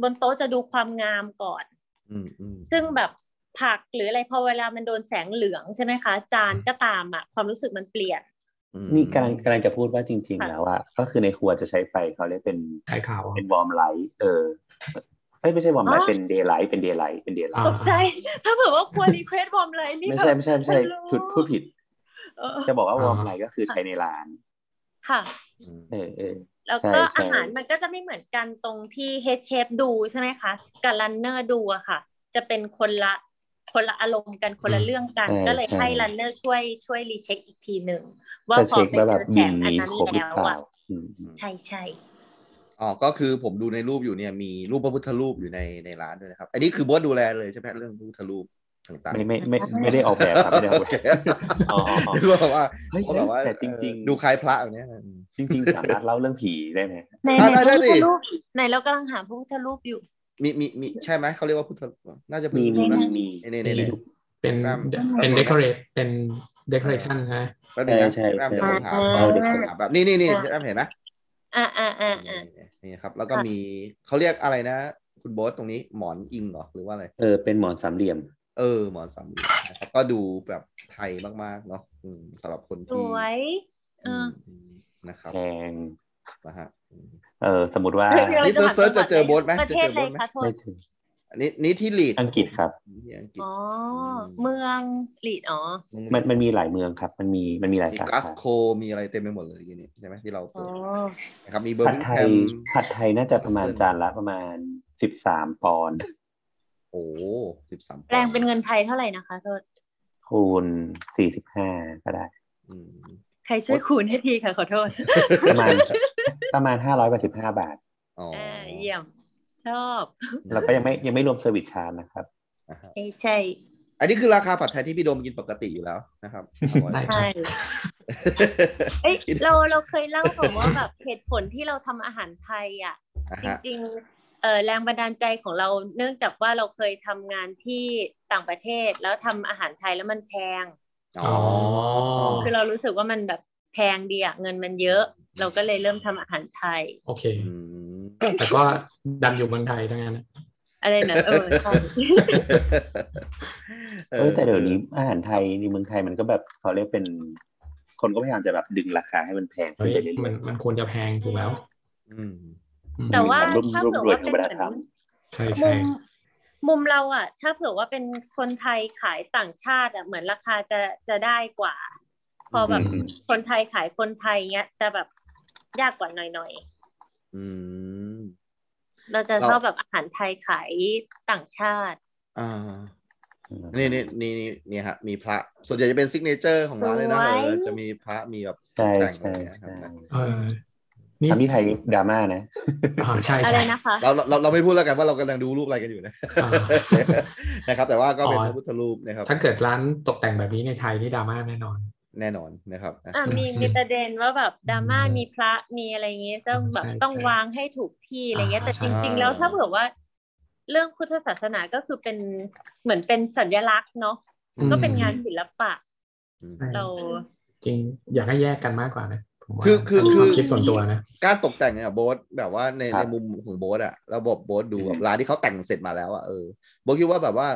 บนโต๊ะจะดูความงามก่อนอืมอืมซึ่งแบบ ผักหรืออะไรพอเวลามันโดนแสงเหลืองใช่ไหมคะ จานก็ตามอะความรู้สึกมันเปลี่ยนอืมนี่กำลังกำลังจะพูดว่าจริงๆค่ะแล้วอะก็คือในครัวจะใช้ไฟเขาเรียกเป็นใช้ข่าวเป็นวอร์มไลท์เออเอ้ยไม่ใช่วอร์มไลอ๋ท์อเป็นเดย์ไลท์เป็นเดย์ไลท์เป็นเดย์ไลอ่าตท์กใจ ถ้าเผื่อว่าควรรีเควสบอมเลยนี่ไม่แบบใช่ไม่ใช่ไม่ใช่ไม่รู้ชุดพูดผิดเออจะบอกว่าวอร์มไลท์ก็คือใช้ในร้าน ค่ะอืมเออเออแล้วใช่ก็ใช่อาหารมันก็จะไม่เหมือนกันตรงที่เฮดเชฟดูใช่ไหมคะกับรันเนอร์ดูอะค่ะ จะเป็นคนละ คนละอารมณ์กันคนละเรื่องกันใช่ก็เลยใช่ให้รันเนอร์ช่วยช่วยรีเช็คอีกทีหนึ่งว่าจะพอเช็คไปว่าเจแบบอแสบินงอันนี้นั้นครบหรือแล้วเปล่าอะอืมใช่ใช่อ๋อก็คือผมดูในรูปอยู่เนี่ยมีรูปพระพุทธรูปอยู่ในในร้านด้วยนะครับ อันนี้คือโบอสดูแลเลยใช่ไหมเรื่องพระพุทธรูปต่างๆไม่ไม่ไม่ไม่ได้ออกแบบครับไม่ได้ออกแบบอ๋ออ๋ออ๋อคือแบบว่าเฮ้ยเขาแบบว่าแต่จริงๆเออดูคล้ายพระอย่างเนี้ยอืมจริง ๆ สามารถเล่าเรื่องผีได้ไหมในอะในได้พระได้พุทสิธรูปในเรากำลังหาพระพุทธรูปอยู่ มีมีมีใช่ไหมเขาเรียกว่าพุทธน่าจะเป็นมีมีนะมีมีนี่นี่นี่มีเป็นแม่มเป็นเดคอเรทเป็นเดคอเรชันนะแป๊บนึงนะใช่ใช่แม่มเดี๋ยวผมหาอ่าเอาเดี๋ยวผมหาแบบนี่นี่นี่แม่มเห็นไหมอ่าอ่าอ่าอ่านี่ครับ แล้วก็มีเขาเรียกอะไรนะ คุณโบ๊ทตรงนี้หมอนอิงเหรอหรือว่าอะไรเออเป็นหมอนสามเหลี่ยม เออ หมอนสามเหลี่ยมนะครับก็ดูแบบไทยมากๆเนาะอืมสำหรับคนสที่วยเออือมอืมนะครับแพงนะฮะอืม เออสมมติว่าเฮ้ยเรานี่จะเซิร์ชเซิร์ชจะเจอโบ๊ทไหมประเทศจะเจอเลโบ๊ยทไหมคะโทษไม่ถึงอันนี้นี่ที่ลีดอังกฤษครับที่อังกฤษอ๋อเมืองลีดอ๋อมันมันมีหลายเมืองครับ มันมีมันมีหลายมีสากัขาสโคมีอะไรเต็มไปหมดเลยทีนี้ใช่ไหมที่เราอ๋เปิอดนะครับมีเบอร์ผัดมิงไทแฮยมผัดไทยน่าจะประมาณจานละประมาณสิบสามปอนด์โอ้สิบสามแปลงเป็นเงินไทยเท่าไหร่นะคะโทษคูณสี่สิบห้าก็ได้ใค รช่วยคูณให้ทีค่ะขอโทษ ประมาณประมาณห้าร้อยแปดสิบห้าบาทอ๋ออ่าเยี่ยม ชอบแล้วก็ยังไม่ยังไม่รวมเซอร์วิสชาร์จนะครับอ่าฮะเอ้ยใช่ อันนี้คือราคาผัดไทยที่พี่โดมกินปกติอยู่แล้วนะครับได้ใช่เอ้ยเราเราเคยเล่าผมว่าแบบเหตุผลที่เราทำอาหารไทยอะอ่าจฮะริงๆเออแรงบันดาลใจของเราเนื่องจากว่าเราเคยทำงานที่ต่างประเทศแล้วทำอาหารไทยแล้วมันแพงอ๋อ คือเรารู้สึกว่ามันแบบแพงดีอะเงินมันเยอะ เราก็เลยเริ่มทำอาหารไทย โอเคอืมแต่ก็ดันอยู่เมืองไทยทั้งนั้นนะอะไรนะเออใช่เออแต่เดี๋ยวนี้อาหารไทยในเมืองไทยมันก็แบบเขาเรียกเป็น คนก็พยายามจะแบบดึงราคาให้มันแพงขึ้เฮ้นยไปเรื่อยมันมันควรจะแพงถูกแล้วอืมอืมแต่ว่าร่วมถ้าร่วมเผื่อรวยว่าทางเป็นวัฒเหนมือนธรรมใช่มุใช่ มมุมเราอะถ้าเผื่อว่าเป็นคนไทยขายต่างชาติอะเหมือนราคาจะจะได้กว่า พอแบบอืมคนไทยขายคนไทยเนี้ยจะแบบยากกว่าหน่อยอืมๆเราจะเราชอบแบบอาหารไทยขายต่างชาติ อ่า นี่นี่นี่นี่นี่ฮะ มีพระ ส่วนใหญ่จะเป็นซิกเนเจอร์ของร้านเลยนะสวยเออจะมีพระมีแบบใช่แต่งอะใช่ไรเงี้ยครัใช่บนะเออนี่ ทำที่ไทยดราม่านะอ่าใช่อะไรใช่นะคะเราเราเราไม่พูดแล้วกันว่าเรากำลังดูรูปอะไรกันอยู่นะอ่านะครับ แต่ว่าก็เป็นอ๋อพระพุทธรูปนะครับ ถ้าเกิดร้านตกแต่งแบบนี้ในไทยนี่ดราม่าแน่นอน แน่นอนนะครับนะอะมีมีประเด็นว่าแบบดราม่าอืมมีพระมีอะไรเงี้ยต้องแบบใช่ต้องใช่วางให้ถูกที่อะไรเงี้ยอ่าแต่ใช่จริง ๆ แล้วถ้าเผื่อว่า เรื่องพุทธศาสนาก็คือเป็นเหมือนเป็นสัญลักษณ์เนาะก็เป็นงานศิลปะอืมเราจริงอยากให้แยกกันมากกว่านะผมว่า คือคือเป็นคืคอวามคิดส่วนตัวนะการตกแต่งเนี่ยโบ๊ทแบบว่าในครัในบมุมของโบ๊ทอะระบบโบ๊ทดูอืมแบบร้านที่เขาแต่งเสร็จมาแล้วอะเออโบ๊ทคิดว่าแบบว่า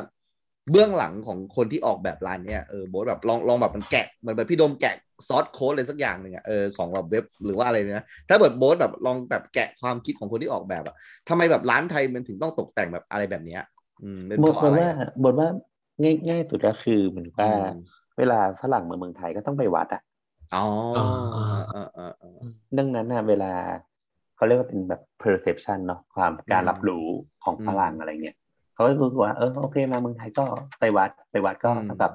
เบื้องหลังของคนที่ออกแบบร้านเนี่ยเออโบ๊ทแบบลองลองแบบมันแกะเหมือนแบบพี่โดมแกะซอสโค้ดอะไรสักอย่างหนึ่งอะเออของแบบเว็บหรือว่าอะไรเนี่ยนะถ้าเกิดโบ๊ทแบบลองแบบแกะความคิดของคนที่ออกแบบอะทำไมแบบร้านไทยมันถึงต้องตกแต่งแบบอะไรแบบเนี้ยอืมเป็นบเพทราะบอะทไรว่าอะบทว่าง่ายง่ายสุดก็คือเหมือนว่าอืมเวลาฝรั่งมาเมืองไทยก็ต้องไปวัดอะ อ๋ออ่าอ่าอ่าอ่าดังนั้นนะเวลาเขาเรียกว่าเป็นแบบ perception เนาะความการรับรู้ของอืมฝรั่งอะไรเงี้ยเขาก็รู้สึกว่าเออโอเคมาเมืองไทยก็ไปวัดไปวัดก็อืมเท่ากับ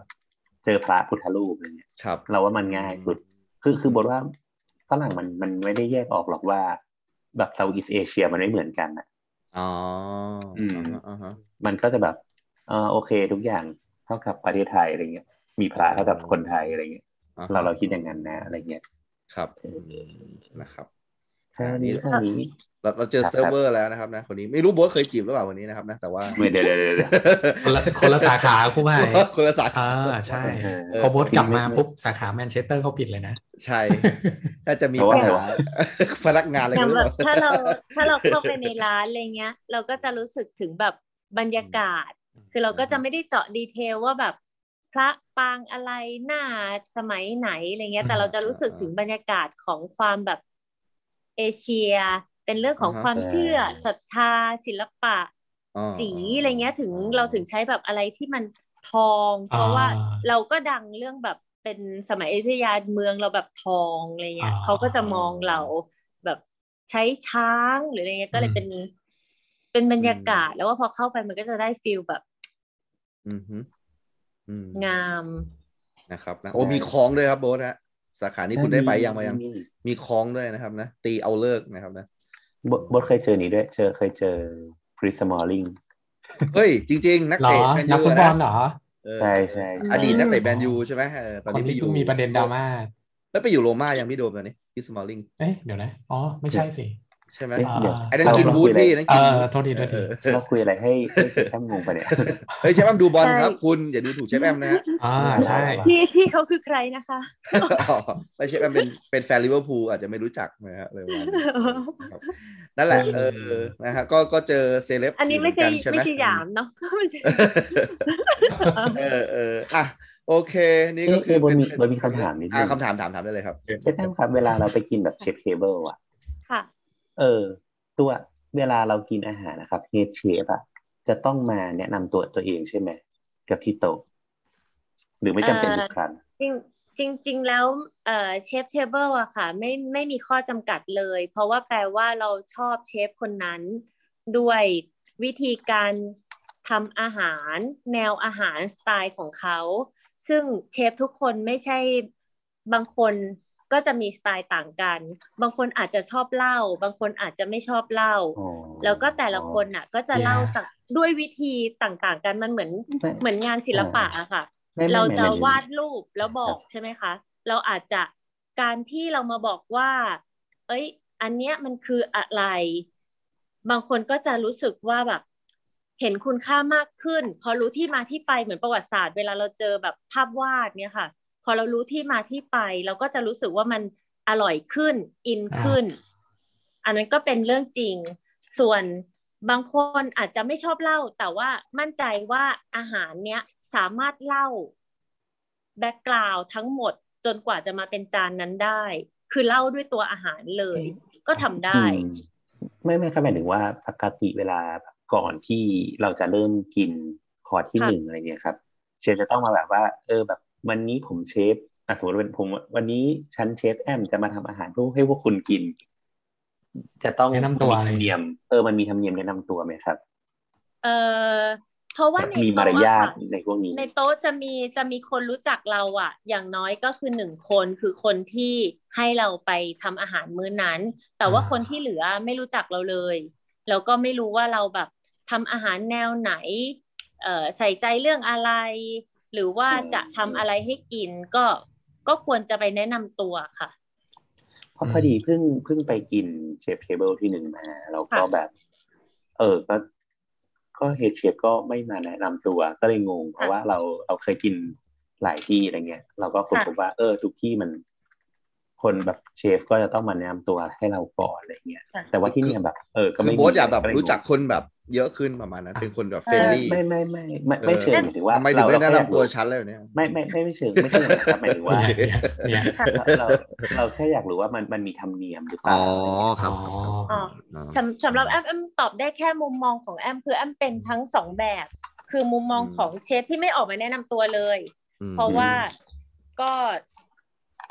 เจอพระพุทธรูปอะไรเงี้ยครับ เราว่ามันง่ายสุด คือคือบทว่าฝรั่งมันมันไม่ได้แยกออกหรอกว่า แบบ Southeast Asia มันไม่เหมือนกันอะอ๋ออืมอ่าฮะมันก็จะแบบเออโอเคทุกอย่างเท่ากับประเทศไทยอะไรเงี้ยมีพระเท่ากับคนไทยอะไรเงี้ยอ่าฮะ เราเราคิดอย่างนั้นนะอะไรเงี้ยครับนะครับแค่นี้แค่นี้เราเราเจอครับเซิร์ฟเวอรแล้วนะครับนะคนนี้ไม่รู้โบ๊ทเคยจีบหรือเปล่าวันนี้นะครับนะแต่ว่าไม่เดี๋ยวเดี๋ยวเดี๋ยวเดี๋ยวคนละคนละสาขาคู่ไม่คนละสาขาอ่าใช่เออพอโบสกลับมาปุ๊บสาขาแมนเชสเตอร์เขาปิดเลยนะ ใช่ถ้าจะมีเพราะว่าปัญอะไรหาวะพนักงานอะไรอกัย่านงหรือแบเปล่าบถ้าเราถ้าเราเข้าไปในร้านอะไรเงี้ย เราก็จะรู้สึกถึงแบบบรรยากาศ คือเราก็จะไม่ได้เจาะดีเทลว่าแบบ พระปางอะไรหน้าสมัยไหนอะไรเงี้ย แต่เราจะรู้สึกถึงบรรยากาศของความแบบเอเชีย เป็นเรื่องของความเชื่อศรัทธา ศิลปะอ๋อสีอะไรเงี้ยถึงเราถึงใช้แบบอะไรที่มันทอง เพราะว่าอ่าเราก็ดังเรื่องแบบเป็นสมัยอยุธยาเมืองเราแบบทองอะไรเงี้ยอ่าเขาก็จะมองเราแบบใช้ช้างหรืออะไรเงี้ยก็เลยอืมเป็นเป็นบรรยากาศ แล้วว่าพอเข้าไปมันก็จะได้ฟีลแบบอืมฮึอืม งามนะครับนะโอ้มีคล้องด้วยครับโบ๊ทนะสาขานี้คุณได้ไปยังมายังมีมีคล้องด้วยนะครับนะตีเอาเลิกนะครับนะบทบทเคยเจอนี้ด้วยเจอเคยเจอคริสมอลลิงเฮ้ย จริง ๆ นักเหรอเตะแมนนักยูฟุตบอลนะเหรอเออใช่ใช่อดีตนักเตะแมนยูใช่ไหมเออตอนคนนี้ไปนี้อยู่เพิ่งมีประเด็นดราม่าแล้วไปอยู่โรม่ายังพี่โดมตอนนี้คิสมอลลิงเอ๊ะเดี๋ยวนะ อ๋อ ไม่ใช่สิ ใช่ไหมเอ๊ะเดี๋ยวไอ้นั่นเรากินเราวูคุดยอะไรพี่นั่นเอกินอวูดโทษทีโทษทีเออเราคุยอะไรให้ให้เชฟแอมงงไปะเนี่ยเฮ้ยเชฟแอมดูบอลใช่ครับคุณอย่าดูถูกเชฟแอมนะฮะอ่าใช่พี่พี่เขาคือใครนะคะอ๋อไม่เชฟแอมเป็นเป็นแฟนลิเวอร์พูลอาจจะไม่รู้จักนะฮะเลยวันนี้ครับนั่นแหละเออนะฮะก็ก็เจอเซเลบอันนี้ไม่ใช่ยู่เหกัไม่ใช่หยามเนาะไม่ใช่เออเอออะโอเค นี่ก็เอ๊ะคือเอ๊ะบนมีเป็บนมีคำถามนิดนึงอะคำถามถามถามได้เลยครับเชฟแอมครับเวลาเราไปกินแบบเชฟเทเบิลอะค่ะ เออ ตัวเวลาเรากินอาหารนะครับเฮดเชฟอะจะต้องมาแนะนำตัวตัวเองใช่ไหมกับที่โต๊ะหรือไม่จำเป็นทุกครั้งจริงจริงจริงๆแล้วเอ่อ chef table อะค่ะ ไม่ไม่มีข้อจำกัดเลย เพราะว่าแปลว่าเราชอบเชฟคนนั้นด้วยวิธีการทำอาหาร แนวอาหารสไตล์ของเขา ซึ่งเชฟทุกคนไม่ใช่บางคน ก็จะมีสไตล์ต่างกัน บางคนอาจจะชอบเล่า บางคนอาจจะไม่ชอบเล่าอ๋อแล้วก็แต่ละคนน่ะ ก็จะเล่าจากด้วยวิธีต่างๆ กันมันเหมือนไม่เหมือนงานศิลปะอะค่ะไม่ไม่เราจะไม่ไม่วาดรูปแล้วบอกใช่ไหมคะ เราอาจจะการที่เรามาบอกว่า เอ้ย อันเนี้ยมันคืออะไร บางคนก็จะรู้สึกว่าแบบเห็นคุณค่ามากขึ้น พอรู้ที่มาที่ไปเหมือนประวัติศาสตร์ เวลาเราเจอแบบภาพวาดเนี่ยค่ะ พอเรารู้ที่มาที่ไป เราก็จะรู้สึกว่ามันอร่อยขึ้นอินขึ้น อันนั้นก็เป็นเรื่องจริง ส่วนบางคนอาจจะไม่ชอบเล่า แต่ว่ามั่นใจว่าอาหารเนี้ยสามารถเล่า background ทั้งหมดจนกว่าจะมาเป็นจานนั้นได้ คือเล่าด้วยตัวอาหารเลย ก็ทำได้อืมไม่ไม่ครับหมายถึงว่าปกติเวลาก่อนที่เราจะเริ่มกินคอร์สที่ค่ะหนึ่งอะไรเงี้ยครับ เชฟจะต้องมาแบบว่า เออแบบ วันนี้ผมเชฟอะสมมติว่าเป็นผมวันนี้ฉันเชฟแอมจะมาทำอาหารเพื่อให้พวกคุณกิน จะต้องแนะนำตัวมีอะไรธรรมเนียมเออมันมีธรรมเนียมแนะนำตัวไหมครับ เออเพราะว่าแบบในมีมารโต๊ะยาทอะค่ะในพวกนี้ ในโต๊ะจะมีจะมีคนรู้จักเราอะ อย่างน้อยก็คือหนึ่งคนคือคนที่ให้เราไปทำอาหารมื้อนั้น แต่ว่าอ่าคนที่เหลือไม่รู้จักเราเลยแล้วก็ไม่รู้ว่าเราแบบทำอาหารแนวไหน เอ่อใส่ใจเรื่องอะไร หรือว่าอืมจะทำอะไรให้กินก็ก็ควรจะไปแนะนำตัวค่ะเพราะพอดีเพิ่งเพิ่งไปกิน chef table ที่หนึ่งมาแล้วก็ค่ะแบบ เออก็ก็ head chef ก็ไม่มาแนะนำตัวก็เลยงง เพราะว่าเราเราเคยกินหลายที่อะไรเงี้ย เราก็ค้นพบว่าเออทุกที่มัน คนแบบเชฟก็จะต้องมาแนะนำตัวให้เราก่อนอะไรเงี้ยค่ะแต่ว่าที่เนี่ยแบบ เออก็คือไม่มีโบ๊ทอยากแบบเลยรู้จักคนแบบ เยอะขึ้นประมาณนั้น เป็นคนแบบ friendly ไม่ไม่ไม่ไม่ไม่เชิงหมายถึงว่าทำไมถึงไม่เราแนะเราแค่อยากนำตัวรู้ชั้นเลยเนี่ยไม่ไม่ไม่ไม่เชิงไม่เชิงนะครับหมายถึงว่าเนี่ยเนี่ยเราเราแค่อยากรู้ว่ามันมันมีธรรมเนียมหรือเปล่าครับอ๋อสำสำหรับแอมแอมตอบได้แค่มุมมองของแอมคือแอมเป็นทั้งสองแบบ คือมุมมองอืมของเชฟที่ไม่ออกมาแนะนำตัวเลยอืมเพราะว่าก็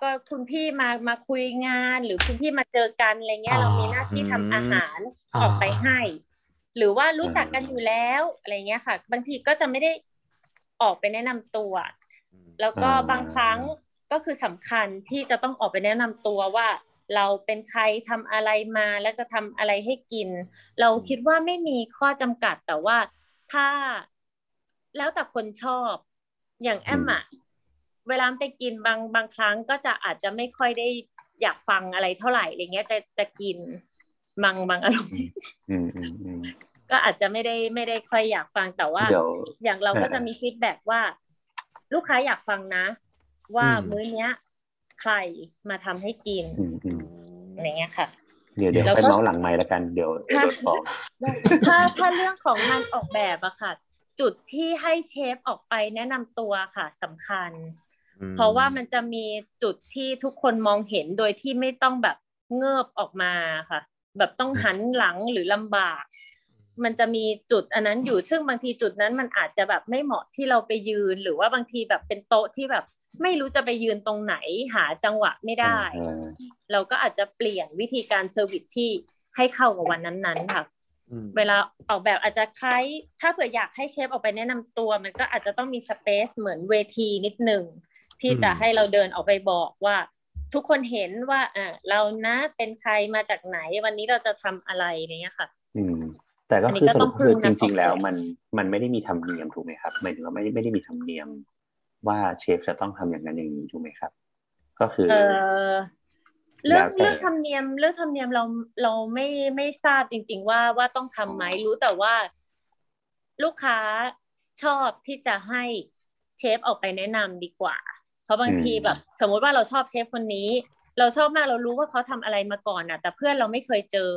ก็คุณพี่มามาคุยงาน หรือคุณพี่มาเจอกันอะไรเงี้ยอ่าเรามีหน้าที่ทำอาหารอ่าออกไปให้ หรือว่ารู้จักกันอยู่แล้วอะไรเงี้ยค่ะ บางทีก็จะไม่ได้ออกไปแนะนำตัว แล้วก็อ่าบางครั้งก็คือสำคัญที่จะต้องออกไปแนะนำตัวว่า เราเป็นใครทำอะไรมาแล้วจะทำอะไรให้กิน เราคิดว่าไม่มีข้อจำกัดแต่ว่าถ้าแล้วแต่คนชอบ อย่างแอมอะเวลาไปกินบางบางครั้งก็จะอาจจะไม่ค่อยได้อยากฟังอะไรเท่าไหร่อะไรเงี้ยจะจะกินบางบางอารมณ์อืมอืมอืม ก็อาจจะไม่ได้ไม่ได้ค่อยอยากฟังแต่ว่าเดี๋ยวอย่างเราก็เออจะมี feedback ว่า ลูกค้าอยากฟังนะ ว่าอืมมื้อเนี้ย ใครมาทำให้กินอืมอืมอะไรเงี้ยค่ะ เดี๋ยวเดี๋ยวแล้วก็ค่อยเมาส์หลังไมค์แล้วกันเดี๋ยวเดี๋ยวโดนฟ้องถ้าถ้าเรื่องของงานออกแบบอะค่ะ จุดที่ให้เชฟออกไปแนะนำตัวค่ะสำคัญอืมเพราะว่ามันจะมีจุดที่ทุกคนมองเห็นโดยที่ไม่ต้องแบบเงิบออกมาค่ะ แบบต้องหันหลังหรือลำบาก มันจะมีจุดอันนั้นอยู่ซึ่งบางทีจุดนั้นมันอาจจะแบบไม่เหมาะที่เราไปยืน หรือว่าบางทีแบบเป็นโต๊ะที่แบบ ไม่รู้จะไปยืนตรงไหนหาจังหวะไม่ได้เออเราก็อาจจะเปลี่ยนวิธีการ service ที่ให้เข้ากับวันนั้นๆค่ะอืมเวลาออกแบบอาจจะคล้ายถ้าเผื่ออยากให้เชฟออกไปแนะนำตัว มันก็อาจจะต้องมีสเปซเหมือนเวทีนิดหนึ่งที่จะให้เราเดินออกไปบอกว่า ทุกคนเห็นว่าอ่าเรานะเป็นใครมาจากไหนวันนี้เราจะทำอะไรอะไรเงี้ยค่ะ อืม แต่ก็อันนี้คือก็สต้รุอปงพึ่คืงอนัจกออกแบบริง ๆ แล้วมันมันไม่ได้มีธรรมเนียมถูกไหมครับหมายถึงว่าไม่ไม่ได้มีธรรมเนียมว่าเชฟจะต้องทำอย่างนั้นอย่างนี้ถูกไหมครับ ก็คือเออเรื่องแล้วแต่เรื่องธรรมเนียมเรื่องธรรมเนียมเราเราไม่ไม่ทราบจริง ๆ ว่าว่าต้องทำไหมรู้แต่ว่า ลูกค้าชอบที่จะให้เชฟออกไปแนะนำดีกว่า เพราะบางทีแบบ สมมุติว่าเราชอบเชฟคนนี้ เราชอบมากเรารู้ว่าเขาทำอะไรมาก่อนน่ะ แต่เพื่อนเราไม่เคยเจอ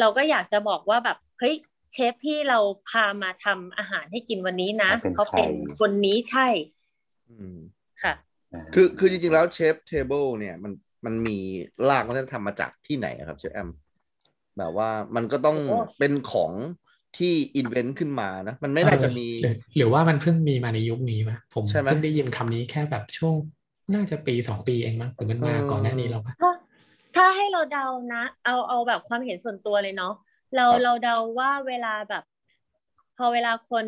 เราก็อยากจะบอกว่าแบบ เฮ้ยเชฟที่เราพามาทำอาหารให้กินวันนี้นะเป็นเขาเป็นใครคนนี้ใช่อืมค่ะาคือคือจริงๆแล้วเชฟเทเบิลเนี่ยมันมันมีรากวัฒนธรรมมาจากที่ไหนอะครับเชฟแอมแบบว่ามันก็ต้องโอ้เป็นของที่ invent ขึ้นมานะ มันไม่น่าจะมีเออหรือหรือว่ามันเพิ่งมีมาในยุคนี้มะผมใช่ไหมเพิ่งได้ยินคำนี้แค่แบบช่วงน่าจะปีสองปีเองมั้งหรือมันมาเออก่อนหน้านี้แล้วปะถ้าถ้าให้เราเดานะ เอาเอาแบบความเห็นส่วนตัวเลยเนาะ เราครับเราเดาว่าเวลาแบบ พอเวลาคน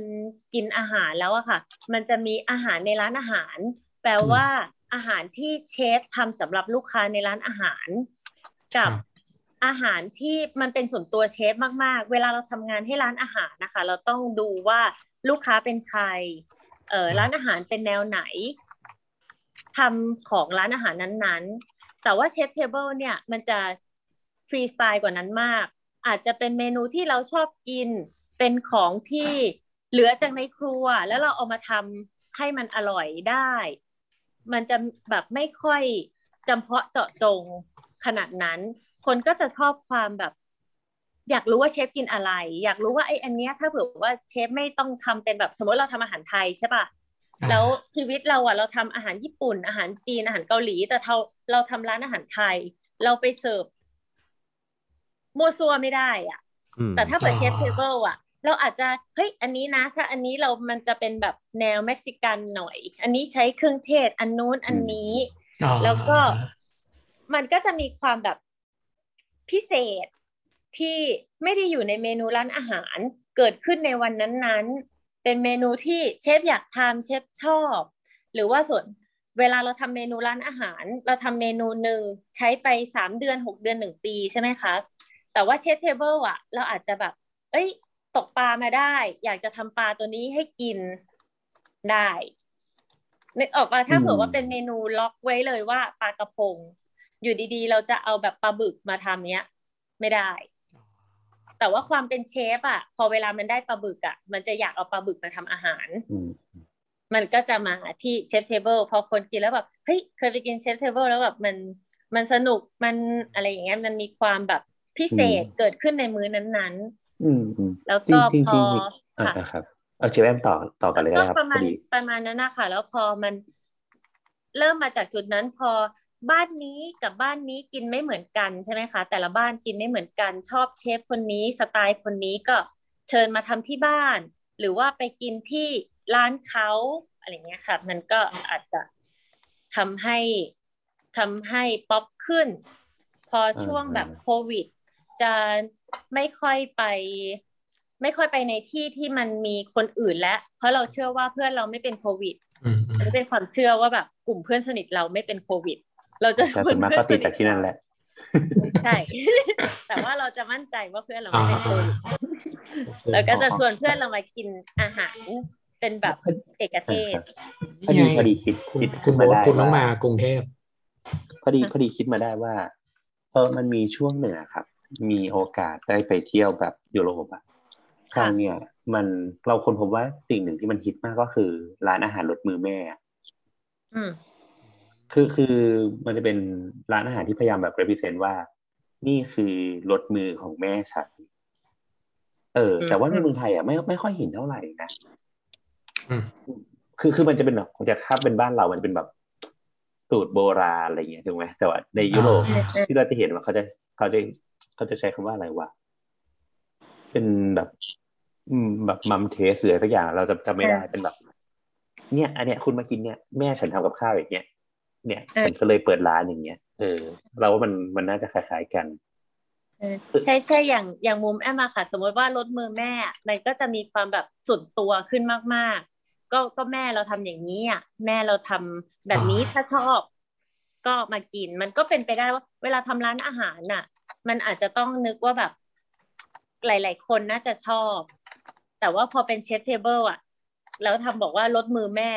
กินอาหารแล้วอะค่ะ มันจะมีอาหารในร้านอาหาร แปลว่าอาหารที่เชฟทำสำหรับลูกค้าในร้านอาหาร กับอาหารที่มันเป็นส่วนตัวเชฟมาก ๆ เวลาเราทำงานให้ร้านอาหารนะคะ เราต้องดูว่าลูกค้าเป็นใคร เออร้านอาหารเป็นแนวไหนทำของร้านอาหารนั้นๆ แต่ว่า chef's table เนี่ย มันจะฟรีสไตล์กว่านั้นมาก อาจจะเป็นเมนูที่เราชอบกิน เป็นของที่เหลือจากในครัว แล้วเราเอามาทำให้มันอร่อยได้ มันจะแบบไม่ค่อยจำเพาะเจาะจงขนาดนั้น คนก็จะชอบความแบบ อยากรู้ว่าเชฟกินอะไร อยากรู้ว่าไอ้อันเนี้ยถ้าเผื่อว่าเชฟไม่ต้องทำเป็นแบบสมมติเราทำอาหารไทยใช่ป่ะอ่าแล้วชีวิตเราอะเราทำอาหารญี่ปุ่น อาหารจีนอาหารเกาหลี แต่เราเราทำร้านอาหารไทย เราไปเสิร์ฟ มัวซัวไม่ได้อะอืมแต่ถ้าเปิดอ่าเชฟเทเบิลอะ เราอาจจะเฮ้ยอันนี้นะ ถ้าอันนี้เรามันจะเป็นแบบแนวเม็กซิกันหน่อย อันนี้ใช้เครื่องเทศอันนู้นอันนี้อ๋อแล้วก็มันก็จะมีความแบบพิเศษที่ไม่ได้อยู่ในเมนูร้านอาหารเกิดขึ้นในวันนั้นๆ เป็นเมนูที่เชฟอยากทำเชฟชอบ หรือว่าส่วนเวลาเราทำเมนูร้านอาหาร เราทำเมนูหนึ่งใช้ไปสามเดือนหกเดือนหนึ่งปีใช่ไหมคะ แต่ว่า chef's table อะเราอาจจะแบบ เอ้ย ตกปลามาได้ อยากจะทำปลาตัวนี้ให้กินได้นึกออกป่ะถ้าเผื่อว่าเป็นเมนูล็อกไว้เลยว่าปลากระพง อยู่ดีๆ เราจะเอาแบบปลาบึกมาทำเนี้ย ไม่ได้ แต่ว่าความเป็นเชฟอะพอเวลามันได้ปลาบึกอะมันจะอยากเอาปลาบึกมาทำอาหารอืมมันก็จะมาที่ chef's table พอคนกินแล้วแบบเฮ้ยเคยไปกิน chef's table แล้วแบบมันมันสนุกมันอะไรอย่างเงี้ยมันมีความแบบ พิเศษเกิดขึ้นในมื้อนั้นอืมอืมๆแล้วจริก็งจริงพจริองอ่าค่ะอ่าครับเอาเชฟแอมต่อต่อกันเลยก็ก็ได้ครับประพมาอณดีประมาณนั้นนะคะแล้วพอมันเริ่มมาจากจุดนั้นพอบ้านนี้กับบ้านนี้กินไม่เหมือนกันใช่ไหมคะ แต่ละบ้านกินไม่เหมือนกัน ชอบเชฟคนนี้สไตล์คนนี้ก็เชิญมาทำที่บ้าน หรือว่าไปกินที่ร้านเขาอะไรเงี้ยค่ะ มันก็อาจจะทำให้ทำให้ป๊อปขึ้น พอช่วงแบบโควิด จะไม่ค่อยไป ไม่ค่อยไปในที่ที่มันมีคนอื่นแล้วเพราะเราเชื่อว่าเพื่อนเราไม่เป็นโควิดอืมอืมอันนี้เป็นความเชื่อว่าแบบกลุ่มเพื่อนสนิทเราไม่เป็นโควิด เราจะแต่ส่วนมากก็ติดจากที่นั่นแหละใช่แต่ว่าเราจะมั่นใจว่าเพื่อนเราไม่เป็นโควิดแล้วก็จะชวนเพื่อนเรามากินอาหารเป็นแบบเอกเทศพอดีพอดีคิดคุณคิดคุขึ้ณนโบ๊มาทได้คุณต้องว่ามากรุงเทพพอดีพอดีคิดมาได้ว่าเออมันมีช่วงหนึ่งอะครับ มีโอกาสได้ไปเที่ยวแบบยุโรปอะครั้งเนี่ย มันเราคนพบว่าสิ่งหนึ่งที่มันฮิตมากก็คือ ร้านอาหารรสมือแม่อะอืมคือคือมันจะเป็นร้านอาหารที่พยายามแบบ represent ว่า นี่คือรสมือของแม่ฉันเออ แต่ว่าในเมืองไทยอะไม่ไม่ค่อยเห็นเท่าไหร่นะอืมคือคือมันจะเป็นแบบจะถ้าเป็นบ้านเรามันจะเป็นแบบสูตรโบราณอะไรเงี้ยถูกไหมแต่ว่าในยุโรปอ่าที่เราจะเห็นว่าเขาจะเขาจะ เขาจะใช้คำว่าอะไรวะเป็นแบบ อืมแบบมัมเทสหรืออะไรสักอย่างเราจะจำไม่ได้เป็นแบบ เนี่ย อันเนี้ยคุณมากินเนี่ยแม่ฉันทำกับข้าวอย่างเงี้ยเนี่ยเออฉันก็เลยเปิดร้านอย่างเงี้ยเออ เราว่ามันมันน่าจะคล้ายๆกันเออใช่ใช่อย่างอย่างมุมแอมมาค่ะ สมมติว่ารถมือแม่อะมันก็จะมีความแบบส่วนตัวขึ้นมากๆ ก็ก็แม่เราทำอย่างนี้อะแม่เราทำแบบนี้อ่าถ้าชอบ ก็มากิน มันก็เป็นไปได้ว่า เวลาทำร้านอาหารน่ะ มันอาจจะต้องนึกว่าแบบหลาย ๆ คนน่าจะชอบ แต่ว่าพอเป็น chef's table อะแล้วทำบอกว่ารสมือแม่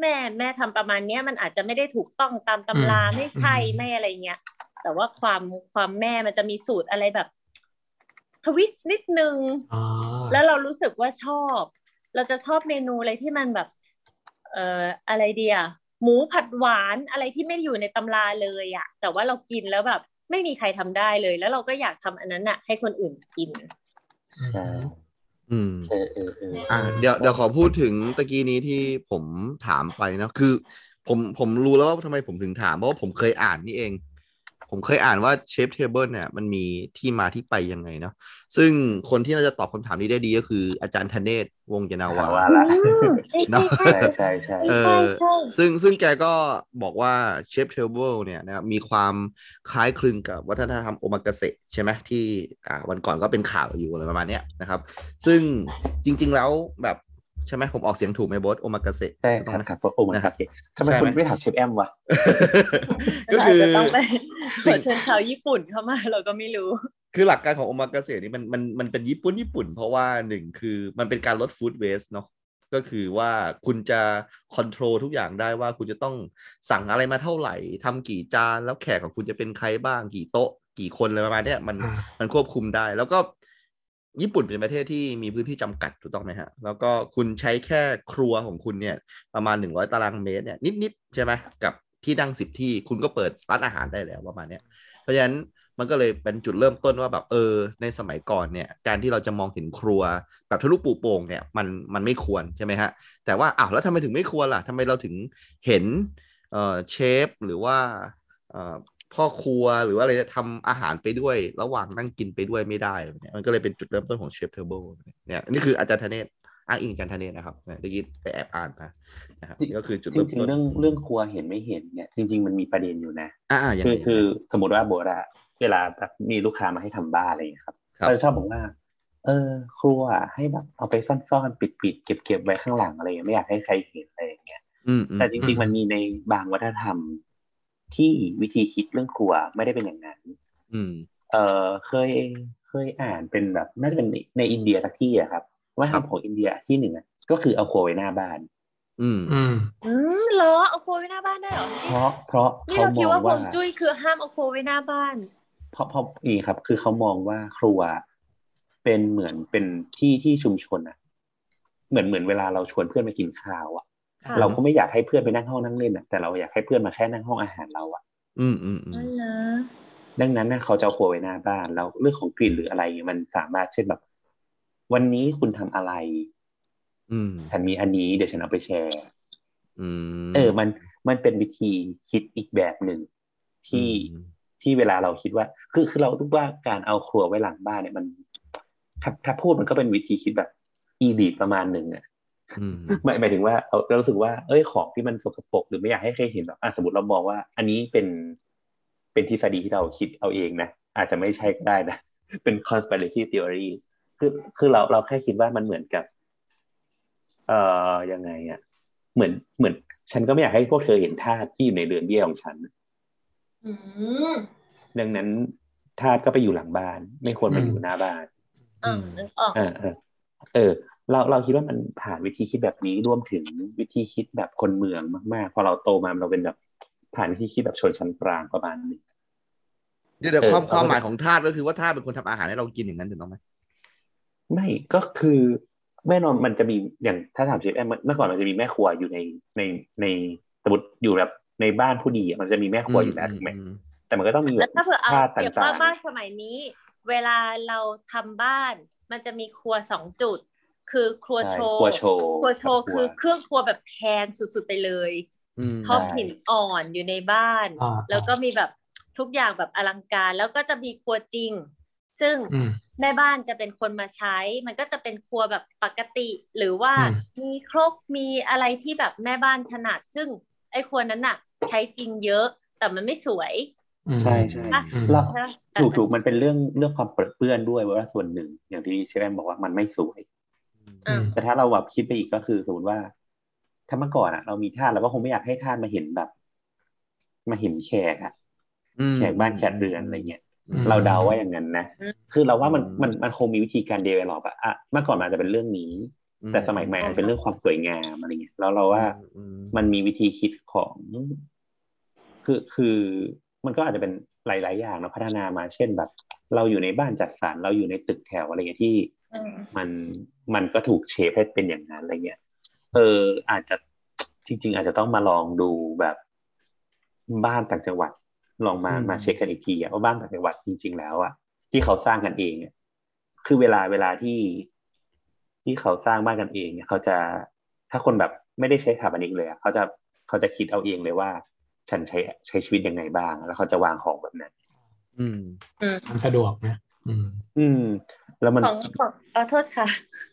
แม่แม่ทำประมาณเนี้ยมันอาจจะไม่ได้ถูกต้องตามตำราอืมไม่ใช่อืมไม่อะไรเงี้ย แต่ว่าความความแม่มันจะมีสูตรอะไรแบบ twist นิดนึงอ๋อแล้วเรารู้สึกว่าชอบ เราจะชอบเมนูอะไรที่มันแบบ เอ่ออะไรเดียหมูผัดหวานอะไรที่ไม่อยู่ในตำราเลยอะแต่ว่าเรากินแล้วแบบ ไม่มีใครทำได้เลย แล้วเราก็อยากทำอันนั้นอะให้คนอื่นกินใช่อืมเออเออเอออ่าเดี๋ยวเดี๋ยวขอพูดถึงตะกี้นี้ที่ผมถามไปนะคือ ผมผมรู้แล้วว่าทำไมผมถึงถามเพราะว่าผมเคยอ่านนี่เอง ผมเคยอ่านว่า chef's table เนี่ยมันมีที่มาที่ไปยังไงเนาะซึ่งคนที่น่าจะตอบคำถามนี้ได้ดีก็คืออาจารย์ธเนศวงศ์ยานนาวาว่าละอืมใช่เนอะใช่ใช่ใช่ใช่เอใช่อใช่ซึ่งซึ่งแกก็บอกว่า chef's table เนี่ยนะครับมีความคล้ายคลึงกับวัฒนธรรมโอมากาเสะใช่ไหมที่อ่าวันก่อนก็เป็นข่าวอยู่อะไรประมาณเนี้ยนะครับ ซึ่งจริง ๆ แล้วแบบ ใช่ไหมผมออกเสียงถูกไหมโบสโอมากาเสะใช่ถูกคต้องรับไหมครับโอ้มันครับทำไมใช่ไหมคุณไม่ถามเชฟแอมวะก็คือาจจะต้องไปขสิ่องเชิญชาวญี่ปุ่นเข้ามาเราก็ไม่รู้ คือหลักการของโอมากาเสะนี่มันมันมันเป็นญี่ปุ่นญี่ปุ่น เพราะว่าหนึ่งคือมันเป็นการลดฟู้ดเวสเนาะก็คือว่าคุณจะคอนโทรลทุกอย่างได้ว่าคุณจะต้องสั่งอะไรมาเท่าไหร่ทำกี่จานแล้วแขกของคุณจะเป็นใครบ้างกี่โต๊ะ กี่คนอะไรประมาณเนี้ยมันอ่ามันมันควบคุมได้ แล้วก็ ญี่ปุ่นเป็นประเทศที่มีพื้นที่จำกัดถูกต้องไหมฮะ แล้วก็คุณใช้แค่ครัวของคุณเนี่ยประมาณหนึ่งร้อยตารางเมตรเนี่ยนิดๆใช่ไหมกับที่นั่งสิบที่คุณก็เปิดร้านอาหารได้แล้วประมาณเนี้ยเพราะฉะนั้นมันก็เลยเป็นจุดเริ่มต้นว่าแบบเออ ในสมัยก่อนเนี่ยการที่เราจะมองเห็นครัวแบบทะลุปูโป่งเนี่ยมันมันไม่ควรใช่ไหมฮะแต่ว่าอ้าวแล้วทำไมถึงไม่ควรล่ะทำไมเราถึงเห็นเอ่อเชฟหรือว่าเออ พ่อครัวหรือว่าอะไรทำอาหารไปด้วย ระหว่างนั่งกินไปด้วยไม่ได้เนี่ยมันก็เลยเป็นจุดเริ่มต้นของ chef's table เนี่ยนี่คืออาจารย์ธเนศอ้างอิงอาจารย์ธเนศนะครับเนี่ยได้ยินไปแอบอ่านมานะครับนี่ก็คือจุดจเริ่มริงต้ๆนเรื่องเรื่องครัวเห็นไม่เห็นเนี่ยจริง ๆ มันมีประเด็นอยู่นะอ่าอย่างคืไรอคือสมมติว่าโบระเวลาแบบมีลูกค้ามาให้ทำบ้านอะไรอย่างเงี้ยครับครับเราจะชอบบอกว่า เออ ครัวให้แบบเอาไปซ่อนๆปิดๆเก็บๆไว้ข้างหลังอะไรอย่างเงี้ยไม่อยากให้ใครเห็นอะไรอย่างเงี้ยอืมอืมแต่จริง ๆ มันมีในบางวัฒนธรรม ที่วิธีคิดเรื่องครัวไม่ได้เป็นอย่างนั้นอืมเออเคยเคยอ่านเป็นแบบน่าจะเป็นในในอินเดียสักที่อะครับ ว่าทำของอินเดียที่หนึ่งอะก็คือเอาครัวไว้หน้าบ้าน อืมอืมอืมเหรอเอาโคไว้หน้าบ้านได้เหรอเพราะเพราะนี่เขาเรามคิดองว่าฮวว่างจุ้ยคือห้ามเอาโคไว้หน้าบ้าน เพราะเพราะนี่ครับ คือเขามองว่าครัวเป็นเหมือนเป็นที่ที่ชุมชนอะเหมือนเหมือนเวลาเราชวนเพื่อนมากินข้าวอะค่ะ เราก็ไม่อยากให้เพื่อนไปนั่งห้องนั่งเล่นอะแต่เราอยากให้เพื่อนมาแค่นั่งห้องอาหารเราอะอืมอืมอืมนั่นนะดังนั้นนะเขาจะเอาครัวไว้หน้าบ้านแล้วเรื่องของกลิ่นหรืออะไรเนี่ยมันสามารถเช่นแบบ วันนี้คุณทำอะไร อืมฉันมีอันนี้เดี๋ยวฉันเอาไปแชร์อืมเออ มันมันเป็นวิธีคิดอีกแบบหนึ่งที่อืมที่เวลาเราคิดว่า คือคือเราคิดว่าการเอาครัวไว้หลังบ้านเนี่ยมันถ้าถ้าพูดมันก็เป็นวิธีคิดแบบอีดีประมาณหนึ่งอะอืม หมายหมายถึงว่าเราเรารู้สึกว่า เอ้ยของที่มันสกปรกหรือไม่อยากให้ใครเห็นแบบอะสมมติเรามองว่า อันนี้เป็นเป็นทฤษฎีที่เราคิดเอาเองนะอาจจะไม่ใช่ก็ได้นะเป็น conspiracy theory คือคือเราเราแค่คิดว่ามันเหมือนกับ เอ่อยังไงอะ เหมือนเหมือน ฉันก็ไม่อยากให้พวกเธอเห็นทาสที่อยู่ในเรือนเบี้ยของฉันอืมดังนั้นทาสก็ไปอยู่หลังบ้าน ไม่ควรมาอยู่หน้าบ้านอ่านึกออกเออเออ เออเราเราคิดว่ามันผ่านวิธีคิดแบบนี้รวมถึงวิธีคิดแบบคนเมืองมากๆ พอเราโตมาเราเป็นแบบผ่านวิธีคิดแบบชนชั้นกลางประมาณหนึงเดี๋ยวเดี๋ยวเออความเราก็ความหมายของทาสก็คือว่าทาสเป็นคนทำอาหารให้เรากินอย่างนั้นถูกต้องไหมไม่ก็คือแน่นอนมันจะมีอย่างถ้าถามเชฟแอมเมื่อก่อนมันจะมีแม่ครัวอยู่ในในในสมมติอยู่แบบในบ้านผู้ดีอะมันจะมีแม่ครัวอยู่แล้วถูกไหมอืมแต่มันก็ต้องมีแบแล้วบถ้าเผื่อเอาทาสเปรียบต่าว่างบ้านสมัยนี้ เวลาเราทำบ้าน มันจะมีครัวสองจุด คือครัวๆใช่โชว์ครัวโชว์ครัวโชว์กับคือเครื่องครัวแบบแพงสุดๆไปเลยอืมท็อปหินอ่อนอยู่ในบ้านอ่าแล้วก็มีแบบทุกอย่างแบบอลังการ แล้วก็จะมีครัวจริง ซึ่งอืมแม่บ้านจะเป็นคนมาใช้ มันก็จะเป็นครัวแบบปกติ หรือว่าอืมมีครกมีอะไรที่แบบแม่บ้านถนัด ซึ่งไอ้ครัวนั้นน่ะ ใช้จริงเยอะ แต่มันไม่สวยอืมใช่ใช่อะอืมเราใช่ไหมถูกถูกมันเป็นเรื่องเรื่องความเปรอะเปื้อนด้วยว่าส่วนหนึ่งอย่างที่เชฟแอมบอกว่ามันไม่สวยอืม แต่ถ้าเราแบบคิดไปอีกก็คือสมมติว่า ถ้าเมื่อก่อนอะเรามีทาสเราก็คงไม่อยากให้ทาสมาเห็นแบบ มาเห็นแขกอะอืมแขกบ้านแขกเรือนอะไรเงี้ยอืมเราเดาว่าอย่างนั้นนะอืมคือเราว่ามันอืมมันมันคงมีวิธีการเดเวลลอปอะอะเมื่อก่อนมันอาจจะเป็นเรื่องนี้ แต่สมัยใหม่อาจจะเป็นเรื่องความสวยงามอะไรเงี้ยแล้วเราว่าอืมมันมีวิธีคิดของ คือคือมันก็อาจจะเป็นหลาย ๆ อย่างนะพัฒนามา เช่นแบบ เราอยู่ในบ้านจัดสรรเราอยู่ในตึกแถวอะไรเงี้ยที่อื มมันมันก็ถูกเชฟให้เป็นอย่างนั้นอะไรเงี้ยเอออาจจะจริง ๆ อาจจะต้องมาลองดูแบบบ้านต่างจังหวัดลองมาอืมมาเช็คกันอีกทีอะว่าบ้านต่างจังหวัดจริง ๆ แล้วอะที่เขาสร้างกันเองอะคือเวลาเวลาที่ที่เขาสร้างบ้านกันเองเนี่ยเขาจะถ้าคนแบบไม่ได้ใช้สถาปนิกเลยอะเขาจะเขาจะคิดเอาเองเลยว่า ฉันใช้ใช้ชีวิตยังไงบ้าง แล้วเขาจะวางของแบบนั้น อืมอืมความสะดวกนะอืมอืม แล้วมันของของขอโทษค่ะ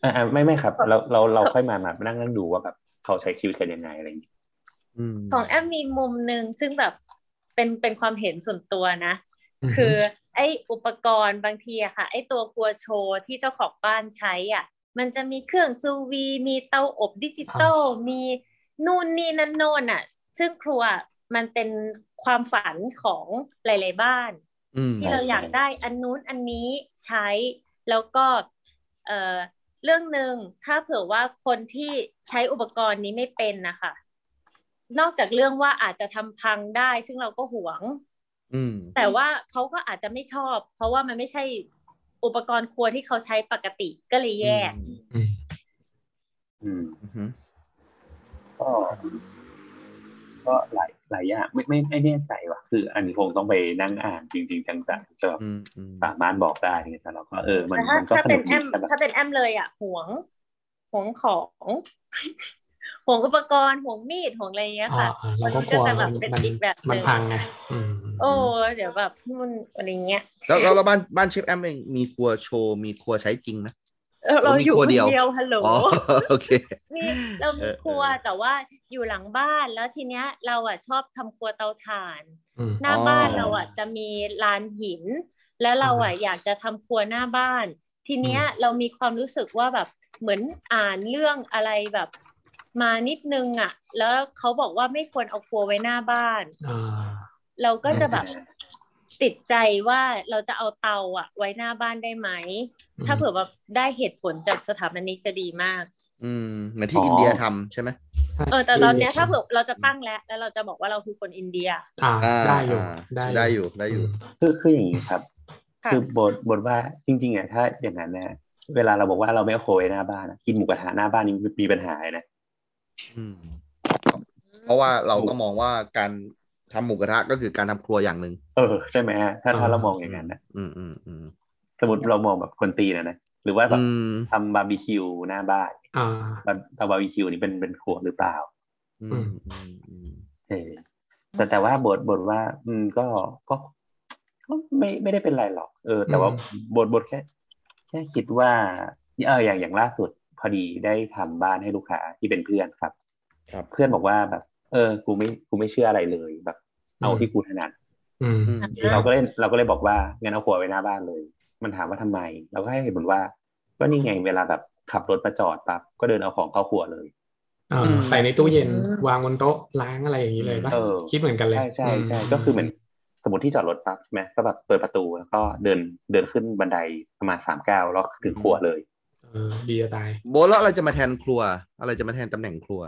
อ่าไม่ไม่ครับเราเราเราค่อยมามานั่งนั่งดูว่าแบบเขาใช้ชีวิตกันยังไงอะไรอย่างเงี้ยอืมของแอมมีมุมหนึ่งซึ่งแบบเป็นเป็นความเห็นส่วนตัวนะอืมคือไอ้อุปกรณ์บางทีอะค่ะ ไอ้ตัวครัวโชว์ที่เจ้าของบ้านใช้อะ มันจะมีเครื่องซูวีมีเตาอบดิจิตอลมีนู่นนี่นั่นโน่นอะ ซึ่งครัวมันเป็นความฝันของหลาย ๆ บ้านอืมที่เราอยากได้อันนู้นอันนี้ใช้ แล้วก็เอ่อเรื่องหนึ่งถ้าเผื่อว่าคนที่ใช้อุปกรณ์นี้ไม่เป็นนะคะนอกจากเรื่องว่าอาจจะทำพังได้ ซึ่งเราก็หวงอืมแต่ว่าเขาก็อาจจะไม่ชอบ เพราะว่ามันไม่ใช่อุปกรณ์ครัวที่เขาใช้ปกติก็เลยแยกอืมอืมอืมก็ก็หลาย หลายอย่างไม่ไม่ไม่แน่ใจว่ะคือ อันนี้คงต้องไปนั่งอ่านจริง ๆ จังๆจะแบบอืมอืมสามารถบอกได้เนี่ยแต่เราก็เออมันแต่ถ้ามันก็ถ้าสเป็นุนกแอดีมแต่แบบถ้าเป็นแอมเลยอะหวงหวงของหวงอุปกรณ์หวงมีดหวงอะไรอย่างเงี้ยอ่าค่ะอ่าเราก็กลัวมันก็จะแบมับนเป็นมันอีกแบบหนึ่งมันพังไงอืมโอ้เดี๋ยวแบบมันอะไรเงี้ยแล้วแล้วแล้วบ้านบ้านเชฟแอมเองมีครัวโชว์มีครัวใช้จริงนะ เออเรามีอยู่ครัควนเดียวเดียวฮัลโหลอ๋อโอเคมีเราเอมีอครัวเออแต่ว่าอยู่หลังบ้านแล้วทีเนี้ยเราอะชอบทำครัวเตาถ่านอืมหน้าบ้านเราอะจะมีลานหิน แล้วเราอะอยากจะทำครัวหน้าบ้าน ทีเนี้ยอืมเรามีความรู้สึกว่าแบบเหมือนอ่านเรื่องอะไรแบบมานิดนึงอะ แล้วเขาบอกว่าไม่ควรเอาครัวไว้หน้าบ้านอ่าเราก็จะแบบ ติดใจว่าเราจะเอาเตาอะไว้หน้าบ้านได้ไหม ถ้าเผื่อแบบได้เหตุผลจากสถาปนิกจะดีมาก อืมเหมือนที่อินเดียทำใช่ไหมเออแต่ตอนเนี้ยถ้าเผื่อเราจะตั้งแล้ว แล้วเราจะบอกว่าเราคือคนอินเดีย อ่าอ่าได้อยู่อ่าได้อยู่ได้อยู่มคือคืออย่างนี้ครับค่ะคือบทบทว่าจริงๆอะถ้าอย่างนั้นนะเวลาเราบอกว่าเราไม่เอาโคยหน้าบ้านอะกินหมูกระทะหน้าบ้านนี่มีปัญหาเลยนะอืมเพราะว่าเราก็มองว่าการ ทำหมูกระทะก็คือการทำครัวอย่างหนึ่งเออใช่ไหมฮะถ้าถ้าเรามองอย่างนั้นนะอืมอืมอืมสมมติเรามองแบบคนตีนะนะหรือว่าแบบอืมทำบาร์บีคิวหน้าบ้านอ่าบาร์ทำบาร์บีคิวนี่เป็นเป็นครัวหรือเปล่าอืมอืมอืมเออแต่แต่ว่าโบ๊ทโบ๊ทว่า อืมก็ก็ก็ไม่ไม่ได้เป็นไรหรอก เออ แต่ว่าอืมโบ๊ทโบ๊ทแค่ แค่คิดว่าเอออย่างอย่างล่าสุดพอดีได้ทำบ้านให้ลูกค้าที่เป็นเพื่อนครับ ครับ เพื่อนบอกว่าแบบ เออ กูไม่กูไม่เชื่ออะไรเลยแบบ เอาที่กูถนัดอืมอืมเราก็เลยเราก็เลยบอกว่างั้นเอาครัวไว้หน้าบ้านเลย มันถามว่าทำไม เราก็ให้เหตุผลว่า ก็นี่ไงเวลาแบบขับรถมาจอดปั๊บก็เดินเอาของเข้าครัวเลยเออใส่ในตู้เย็นวางบนโต๊ะล้างอะไรอย่างนี้เลยป่ะเออคิดเหมือนกันเลย ใช่ใช่ใช่ก็คือเหมือนสมมติที่จอดรถปั๊บใช่ไหมก็แบบเปิดประตูแล้วก็เดินเดินขึ้นบันไดประมาณสามก้าวแล้วถึงครัวเลยเออดีจะตายโบทแล้วอะไรจะมาแทนครัว อะไรจะมาแทนตำแหน่งครัว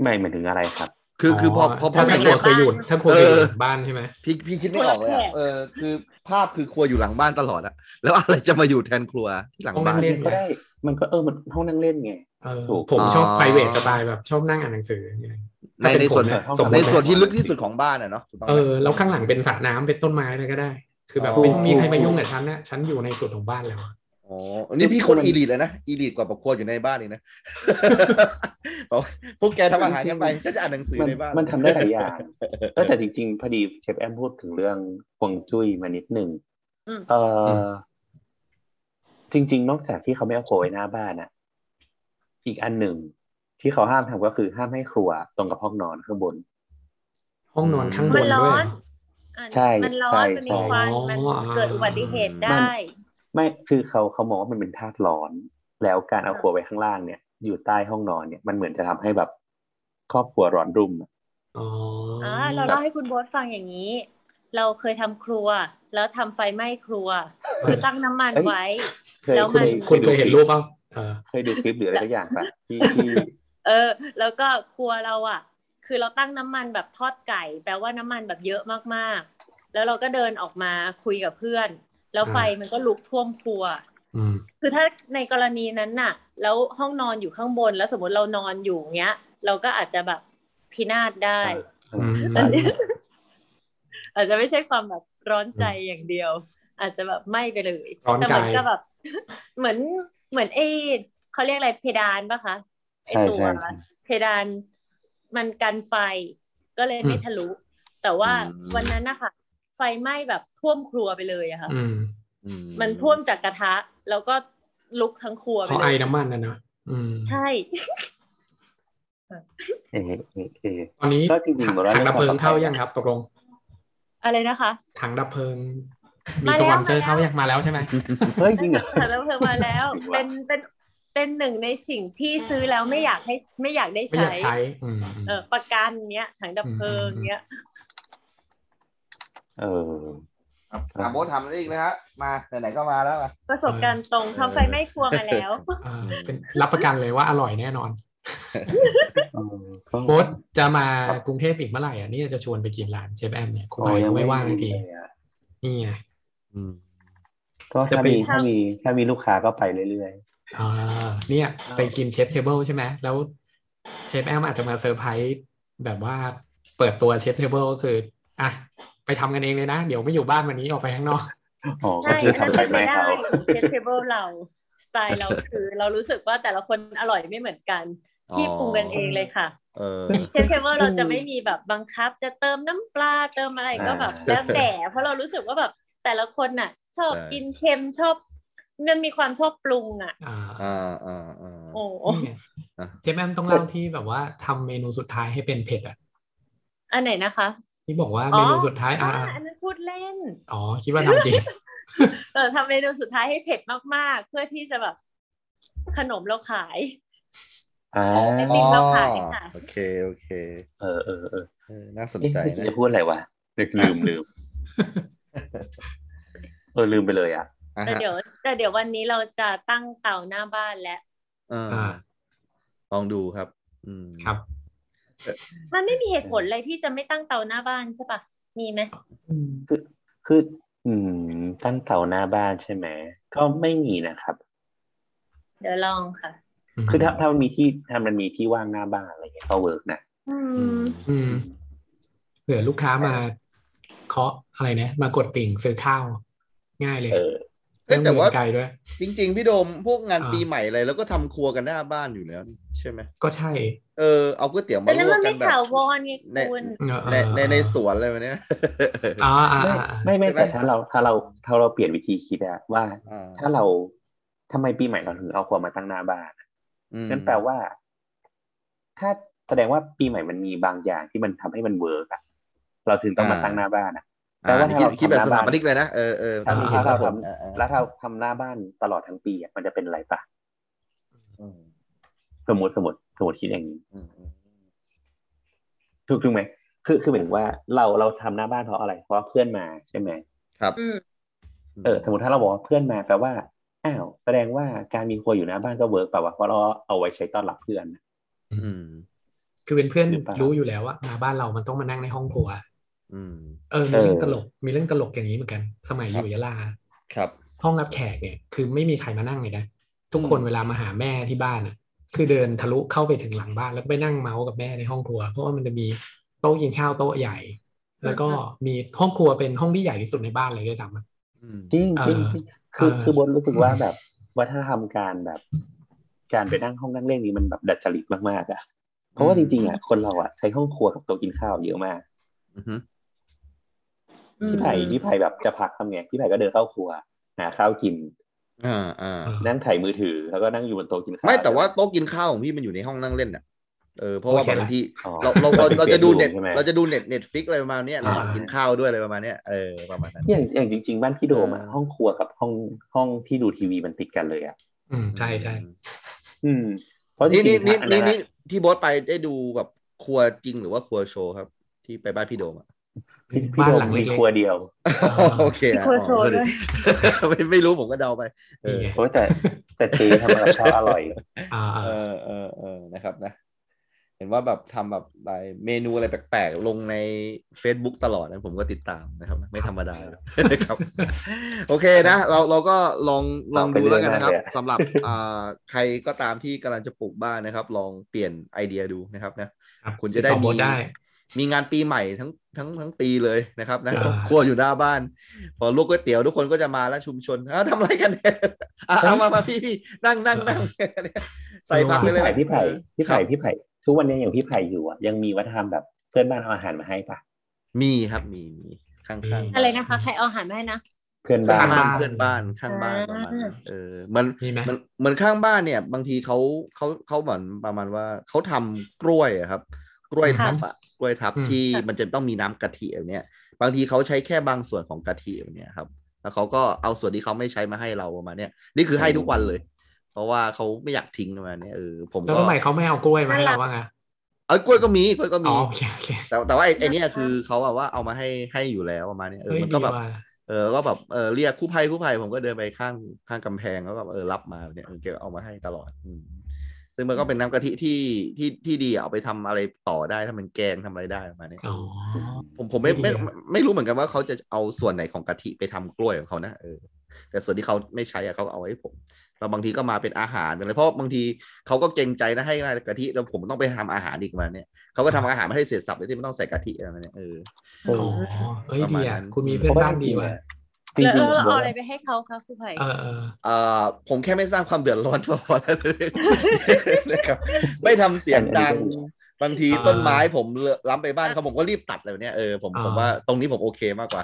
ไม่หมายถึงอะไรครับ คือคือพอพอพอถ้าพูดถ้าอย่างครัเงี้วยเคยอยู่ถ้าครัวเคยอยู่หลังบ้านใช่ไหมพี่พี่คิดไม่ออกเลยอะเออคือภาพคือครัวอยู่หลังบ้านตลอดอะแล้วอะไรจะมาอยู่แทนครัวที่หลังห้องบ้านั่นงเล่นก็ได้มันก็เออมันห้องนั่งเล่นไงเออถูกผมชอบอ๋อ private สไตล์แบบชอบนั่งอ่านหนังสืออย่างเงี้ยในถ้าเป็ในส่วนผมเยห้องสมมในติส่วนที่ลึกที่สุดของบ้านอะเนาะถูกต้องไหเอมอแล้วข้างหลังเป็นสระน้ำเป็นต้นไม้เลยก็ได้ คือแบบอ๋อไม่ต้องมีใครมายุ่งกับฉันนะฉันอยู่ในสุดของบ้านแล้ว อะอ๋อ นี่พี่คนอีลิทเลยนะ อีลิทกว่าปกครัวอยู่ในบ้านอีกนะบอกพวกแกทำอาหารกันไปฉันจะอ่านหนังสือมันในบ้าน มันทำได้หลายอย่างเออแต่จริง ๆ พอดีเชฟแอมพูดถึงเรื่องฮวงจุ้ยมานิดหนึ่งอืมเอออจริง ๆ นอกจากที่เขาไม่เอาโคไว้หน้าบ้านอะอีกอันหนึ่งที่เขาห้ามทำก็คือห้ามให้ครัวตรงกับห้องนอนข้างบน ห้องนอนข้างบมันนร้ด้อวยนอะใช่มันร้อใช่นมันมีควันใช่มันอ๋อเกิดอุบัติเหตุได้ ไม่คือเขาเขามองว่ามันเป็นธาตุร้อน แล้วการเอาครัวไว้ข้างล่างเนี่ย อยู่ใต้ห้องนอนเนี่ยมันเหมือนจะทำให้แบบครอบครัวร้อนรุ่มอะอ๋ออ่าเราเล่าให้คุณโบ๊ทฟังอย่างนี้ เราเคยทำครัว แล้วทำไฟไหม้ครัว คือตั้งน้ำมันไว้เคยแล้วเคมันยคุณเคยเห็นรูปเปล่าเออเคยดูคลิปหรืออะไรสักอย่างปะที่ที่เออ แล้วก็ครัวเราอะ คือเราตั้งน้ำมันแบบทอดไก่ แปลว่าน้ำมันแบบเยอะมากๆ แล้วเราก็เดินออกมาคุยกับเพื่อน แล้วไฟมันก็ลุกท่วมครัวอืมคือถ้าในกรณีนั้นน่ะ แล้วห้องนอนอยู่ข้างบนแล้วสมมติเรานอนอยู่เงี้ย เราก็อาจจะแบบพินาศได้อืมอันนี้อาจจะไม่ใช่ความแบบร้อนใจอย่างเดียว อาจจะแบบไหม้ไปเลยร้อนแต่กายมันก็แบบ เหมือนเหมือนเอเขาเรียกอะไรเพดานปะคะไอใช่ตัวใช่ใช่เพดานมันกันไฟก็เลยไม่ทะลุ แต่ว่าอืมวันนั้นนะคะ ไฟไหม้แบบท่วมครัวไปเลยอะค่ะอืมอืมันท่วมจากกระทะ แล้วก็ลุกทั้งครัวเพไปราะเลไอยน้ำมันนะเนอะอืมใช่เออเออเออตอนนี้ก็จริงๆถังหมดแล้วถังดับเพลิงเรื่องความเข้าปลอดภัยยังครับ ตกลง อะไรนะคะถังดับเพลิงมีมาสแล้วปอนเซอร์มาแล้วเข้ายังมาแล้วใช่ไหมเฮ้ยจริงเหรอถังดับเพลิงมาแล้วถึงว่าเป็นเป็นเป็นหนึ่งในสิ่งที่ซื้อแล้วไม่อยากให้ไม่อยากได้ไม่อยาใช้กใช้อืมอืมเออประกันเนี้ยถังดับเพลิงเนี้ย เออครับอะโบททำอะไรอีกนะฮะมาไหนๆก็มาแล้วมาประสบการณ์ตรงทำไฟไหม้ครัวมาแล้วอ่าเป็นรับประกันเลยว่าอร่อยแน่นอนเออก็โบ๊ทจะมากรุงเทพอีกเมื่อไหร่อะนี่จะชวนไปกินร้านเชฟแอมเนี่ยคุณอ๋หอน่อยยัยังงไม่ไม่ว่างสักทีเลยอะนี่ไงอืมก็จะถ้าไปมีถ้ามีถ้ามีลูกค้าก็ไปเรื่อยอ่าเนี่ย ไปกิน chef's table ใช่ไหมแล้วเชฟแอมอาจจะมาเซอร์ไพรส์แบบว่าเปิดตัว chef's table ก็คืออะ ไปทำกันเองเลยนะ เดี๋ยวไม่อยู่บ้านวันนี้ออกไปข้างนอกๆอ๋อก็ใช่คืออันนั้นทำไปเป็นไปไม่ได้เขา chef's table เราสไตล์เราคือเรารู้สึกว่าแต่ละคนอร่อยไม่เหมือนกันพี่ปรุงกันเองเลยค่ะเออ chef's table เราจะไม่มีแบบบังคับ จะเติมน้ำปลาเติมอะไรก็แบบอ่าแล้วแต่เพราะเรารู้สึกว่าแบบแต่ละคนน่ะ ชอบใช่กินเค็มชอบมันมีความชอบปรุงอะอ่าอ่าอ่าอ่าโอ้นี่ไงอะเชฟแอมต้องเล่าที่แบบว่าทำเมนูสุดท้ายให้เป็นเผ็ดอะอันไหนนะคะ ที่บอกว่าเมนูสุดท้ายอ่าอ่าอันนั้นพูดเล่น อ๋อ คิดว่าทำจริงเออทำเมนูสุดท้ายให้เผ็ดมากๆ เพื่อที่จะแบบขนมเราขายอ่าไอติมเราขายค่ะโอเคโอเค เออเออเออเออน่าสนเอ๊ะใจเมื่อกี้นะจะพูดอะไรวะลืมลืมลืมเออลืมไปเลยอะอะแต่ฮะเดี๋ยวแต่เดี๋ยววันนี้เราจะตั้งเตาหน้าบ้านแล้วเอออ่าลองดูครับ อืมครับ มันไม่มีเหตุผลอะไรที่จะไม่ตั้งเตาหน้าบ้านใช่ปะมีไหมคือ อืม ตั้งเตาหน้าบ้านใช่ไหมก็ไม่มีนะครับ เดี๋ยวลองค่ะ คือถ้าถ้ามันมีที่ถ้ามันมีที่ว่างหน้าบ้านอะไรเงี้ยก็เวิร์กนะอือืมมอืมเผื่อลูกค้ามาเคาะอะไรนะมากดติ่งซื้อข้าวง่ายเลยเออเอ้ย แต่ว่าไม่ต้องเดินไกลด้วย จริง ๆ พี่โดมพวกงานอ่าปีใหม่อะไรแล้วก็ทำครัวกันหน้าบ้านอยู่แล้วนี่ใช่ไหมก็ใช่ เออเอาก๋วยเตี๋ยวแต่มาลนั้นวมักนกัไม่นแบบถาวรไงในคุณเออในในในเออสวนอะไรแบบเนี้ยอ่าอ่าไม่อ่าไม่ไม่ใช่ไหมแต่ถ้าเราถ้าเราถ้าเราเปลี่ยนวิธีคิดอะว่าอ่าถ้าเราทำไมปีใหม่เราถึงเอาครัวมาตั้งหน้าบ้านอืมนั่นแปลว่า ถ้าแสดงว่าปีใหม่มันมีบางอย่างที่มันทำให้มันเวิร์กอะเราถึงต้องมาตั้งหน้าบ้านอะ แปลว่าอ่ถ้าเราคิดแบบทำหสน้าถาบ้านปนิกเลยนะเออเออถ้าเห็นถ้าภาพเราผมทเออเออำแล้วถ้าเราทำหน้าบ้านตลอดทั้งปีอะมันจะเป็นอะไรปะอืมสมมติสมมติสมมติคิดอย่างนี้อืมอืมถูกถูกไหมคือคือหมายถึงว่าเราเราทำหน้าบ้านเพราะอะไร เพราะว่าเพื่อนมาใช่ไหมครับอืมเออสมมติถ้าเราบอกว่าเพื่อนมาแปลว่าอ้าวแสดงว่าการมีครัวอยู่หน้าบ้านก็เวิร์กแปลว่าเพราะเราเอาไว้ใช้ต้อนรับเพื่อนอืมคือเป็นเพื่อนหรือเปล่ารู้อยู่แล้วว่ามาบ้านเรามันต้องมานั่งในห้องครัวอืม เออมีเรื่องตลกมีเรื่องตลกอย่างนี้เหมือนกัน สมัยคอรับยู่ยะลาครับ ห้องรับแขกเนี่ย คือไม่มีใครมานั่งเลยนะทุกคนเวลามาหาแม่ที่บ้านอะ คือเดินทะลุเข้าไปถึงหลังบ้านแล้วก็ไปนั่งเมาส์กับแม่ในห้องครัว เพราะว่ามันจะมีโต๊ะกินข้าวโต๊ะใหญ่ แล้วก็มีห้องครัวเป็นห้องที่ใหญ่ที่สุดในบ้านเลยด้วยซ้ำอะอืมจริงเออจริงจริงคือเออคือบนรู้สึกว่าแบบวัฒนธรรมการแบบ การไปนั่งห้องนั่งเล่นนี้มันแบบดัดจริตมากๆอะเพราะว่าจริงๆอะคนเราอะใช้ห้องครัวกับโต๊ะกินข้าวเยอะมากอือฮึ พี่ไผ่พี่ไผ่แบบจะพักทำไงพี่ไผ่ก็เดินเข้าครัวหาข้าวกินอ่าอ่าเออนั่งถ่ายมือถือแล้วก็นั่งอยู่บนโต๊ะกินข้าวไม่แต่ว่าโต๊ะกินข้าวของพี่มันอยู่ในห้องนั่งเล่นอะเออเพราะว่าโอเคบางทีอ๋อเราเราเรามันเป็นเราจะดูเน็ต bedroom ใช่ไหมเราจะดูเน็ตเน็ตฟิกอะไรประมาณเนี้ยระหว่างอ่ากิกินข้าวด้วยอะไรประมาณเนี้ยเออประมาณนั้นอย่างอย่างจริง ๆ บ้านพี่โดมอะเออห้องครัวกับห้องห้องที่ดูทีวีมันติดกันเลยอะอืมใช่ใช่อืม เพราะจนี่รินี่งๆนี่อันี่อะนี่ที่โบอสไปได้ดูแบบครัวจริงหรือว่าครัวโชว์ครับ ที่ไปบ้านพี่โดมอะ พี่พี่บ้านโดมหลังมีเล็กครัวเดียว โอเคมีอะครัวโชว์อ๋อด้วยไม่ไม่รู้ผมก็เดาไป เออนี่ไงโอ้ยแต่แต่เจทำมากับข้าวอร่อยๆอ่าเออเออเออนะครับนะ เห็นว่าแบบทำแบบอะไรเมนูอะไรแปลกๆ ลงใน Facebook ตลอดนะผมก็ติดตามนะครับ ไม่ธรรมดาเลยนะครับ โอเคนะ เราเราก็ลองลองดูแล้วกันนะครับเอาไปเรื่อยๆเลยอะสำหรับอ่าใครก็ตามที่กำลังจะปลูกบ้านนะครับ ลองเปลี่ยนไอเดียดูนะครับนะครับคุณจะได้ติต่อโบมีทได้ มีงานปีใหม่ทั้งทั้งทั้งปีเลยนะครับนะอ่าครัวอยู่หน้าบ้าน พอลูกก๋วยเตี๋ยวทุกคนก็จะมาแล้วชุมชนอ้าวทำอะไรกันเนี่ยอะเอามามาพี่พี่นั่งนั่งนั่งใส่ผักไปพี่เลยไผ่พี่ไผ่พี่ไผ่ครับพี่ไผ่ทุกวันนี้อย่างพี่ไผ่อยู่อะยังมีวัฒนธรรมแบบเพื่อนบ้านเอาอาหารมาให้ปะมีครับมีมีข้างๆบ้านอะไรนะคะใครเอาอาหารมาให้นะเพื่อนบ้าข้านงบ้านบ้านเพื่อนบ้านข้างบ้านประมาณนั้นเออมันมีไหมมันเหมือนข้างบ้านเนี่ย บางทีเขาเขาเขาเหมือนประมาณว่าเขาทำกล้วยอะครับ กล้วยทับอะกล้วยทับอืมที่ค่ะมันจะต้องมีน้ำกะทิแบบเนี้ยบางทีเขาใช้แค่บางส่วนของกะทิแบบเนี้ยครับแล้วเขาก็เอาส่วนที่เขาไม่ใช้มาให้เราประมาณเนี้ยนี่คือให้ทุกวันเลย เพราะว่าเขาไม่อยากทิ้งประมาณเนี้ยเออผมแล้วก็ทำไมเขาไม่เอากล้วยมาให้เราบ้างอะเออกล้วยก็มีกล้วยก็อ๋มีอโอเคโอเคแต่แต่ว่าไอ้ไอ้เนี่ยคือเขาแบบว่าเอามาให้ให้อยู่แล้วประมาณเนี้ยเออเฮ้ยมันดีก็แบบว่ะเออก็แบบเออเรียกกู้ภัยกู้ภัยผมก็เดินไปข้างข้างกำแพงแล้วแบบเออรับมาเนี่ยเออแกเอามาให้ตลอดอืม ซึ่งมันก็เป็นน้ำกะทิที่ที่ที่ดีอะเอาไปทำอะไรต่อได้ถ้ามันแกงทำอะไรได้ประมาณนี้อ๋อผมผมไม่ดีไม่อะไม่ไม่รู้เหมือนกันว่าเขาจะเอาส่วนไหนของกะทิไปทำกล้วยของเขานะเออแต่ส่วนที่เขาไม่ใช้อะเขาเอาไว้ให้ผมแล้วบางทีก็มาเป็นอาหารเป็นอะไรเพราะบางทีเขาก็เกรงใจนะให้มากะทิแล้วผมต้องไปทำอาหารอีกมาเนี่ยเขาก็ทำอาหารมาให้เสร็จสับเลยที่ไม่ต้องใส่กะทิอะไรมาเนี่ยเออเออ๋ออเฮ้ยประดีมาณอะนั้นคุณมีเพื่อนบ้านดีว่ะ จริงแล้วจริงเราเอาอะไรไปให้เขาคะครูไผ่เออเออเอ่อผมแค่ไม่สร้างความเดือดร้อนพอแล้วนะครับไม่ทำเสียงดังบางทีอ่าต้นไม้ผมล้ำไปบ้านเขาผมก็รีบตัดเลยเนี่ยเออผมอ่าผมว่าตรงนี้ผมโอเคมากกว่า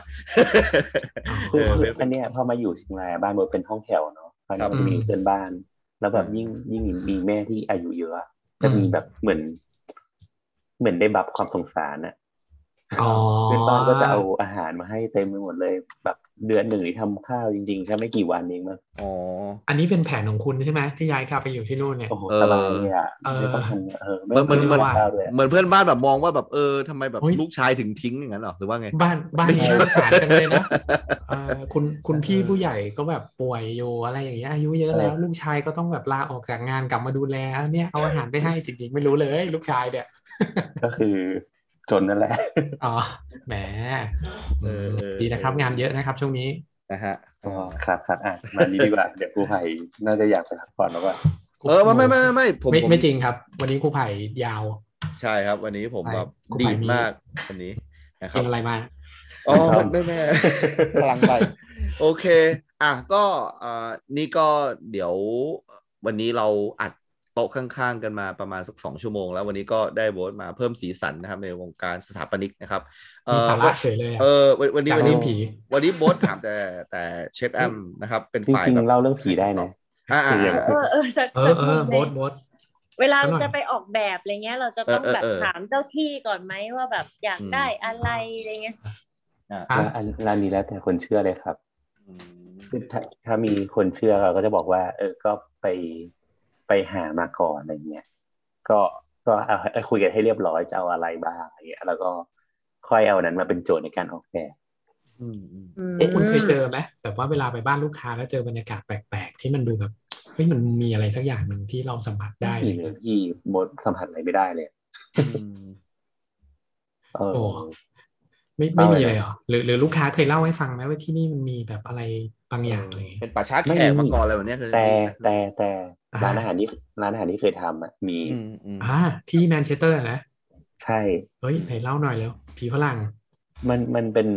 คือเออคืออันเนี้ยพอมาอยู่เชียงรายบ้านบนเป็นห้องแถวเนาะคราวครันี้บมันจะมีเพื่อนบ้าน แล้วแบบยิ่งยิ่งมีแม่ที่อายุเยอะอะจะมีแบบเหมือน เหมือนได้บับความสงสารอะอ๋อเพื่อนบ้านก็จะเอาอาหารมาให้เต็มไปหมดเลยแบบ เดือนหนึ่งที่ทำข้าวจริงๆแค่ไม่กี่วันเองมั้งอ๋ออันนี้เป็นแผนของคุณใช่ไหมที่ย้ายกลับไปอยู่ที่นู่นเนี่ยโอ้โหเออสบายเลยอะเออไม่ต้องทำเออไม่เหมือนต้องเหมือนทำข้าวเลยอะเหมือนเพื่อนบ้านแบบมองว่าแบบเออทำไมแบบเฮ้ยลูกชายถึงทิ้งอย่างนั้นเหรอหรือว่าไง บ้านบ้านนี้น่าสงสารจังเลยนะเออคุณคุณพี่ผู้ใหญ่ก็แบบป่วยอยู่อะไรอย่างเงี้ยอายุเยอะแล้วลูกชายก็ต้องแบบลาออกจากงานกลับมาดูแลเนี่ยเอาอาหารไปให้จริงๆไม่รู้เลย ลูกชายเนี่ยก็คือ จนนั่นแหละ อ๋อ แหมเออเออดีนะครับ งานเยอะนะครับ ช่วงนี้ นะฮะ อ๋อ ครับครับอะ มานี้ดีกว่า เดี๋ยวครูไผ่น่าจะอยากไปพักผ่อนแล้วว่า เออ ไม่ไม่ไม่ไม่ไม่ผมไม่ผม ไม่จริงครับ วันนี้ครูไผ่ยาว ใช่ครับ วันนี้ผมแบบครูดีไผ่ดมีมาก วันนี้นะครักิบนอะไรมา อ๋อไม่ไม่ไม่พลังไปโอเค อะ ก็เอ่อนี่ก็เดี๋ยววันนี้เราอัด โต๊ะข้างๆกันมาประมาณสักสองชั่วโมง แล้ววันนี้ก็ได้โบสมาเพิ่มสีสันนะครับในวงการสถาปนิกนะครับเอมีอสาระเฉยเลยเออะอวันวันนี้จากวันนี้เรื่องผีวันนี้โบสถามแต่แต่เชฟแอมนะครับ เป็นจฝ่ายริงแบบๆเล่าเรื่องผีได้นะอ่าอ่าอย่างเออเออสักเอสัอกเอมุอมหโบนึ่สงโบสเวลาสักหน่อยจะไปออกแบบอะไรเงี้ย เราจะต้องเออเออแบบเออถามเจ้าที่ก่อนไหมว่าแบบอยากอืมได้อะไรอะไรเงี้ยอ่าอะแล้วอันร้านนี้แล้วแต่คนเชื่อเลยครับอืมคือถ้าถ้ามีคนเชื่อเราก็จะบอกว่า เออก็ไป ไปหามาก่อนอะไรเงี้ยก็ก็เอาให้คุยกันให้เรียบร้อยจะเอาอะไรบ้างอะไรเงี้ยแล้วก็ค่อยเอานั้นมาเป็นโจทย์ในการออกแบบอืมอืมเอ๊ะคุณเคยเจอไหมแบบว่าเวลาไปบ้านลูกค้าแล้วเจอบรรยากาศแปลกๆ ที่มันดูแบบเฮ้ยมันมีอะไรสักอย่างหนึ่งที่เราสัมผัสได้ได้เลยเลยพี่มดสัมผัสอะไรไม่ได้เลยอืมเออโอ้ ไม่ไม่มีเลยเหรอหรือหรือลูกค้าเคยเล่าให้ฟังไหมว่าที่นี่มันมีแบบอะไรบางอย่างอะไรอย่างเงี้ยเป็นป่าช้าแขกมาก่อนอะไรแบบเนี้ยคือแต่แต่แต่อ่าร้านอาหารที่ร้านอาหารที่เคยทำอะมีอืมอืมอ่าที่แมนเชสเตอร์นะใช่เฮ้ยไหนเล่าหน่อยแล้วผีฝรั่งมันมันเป็น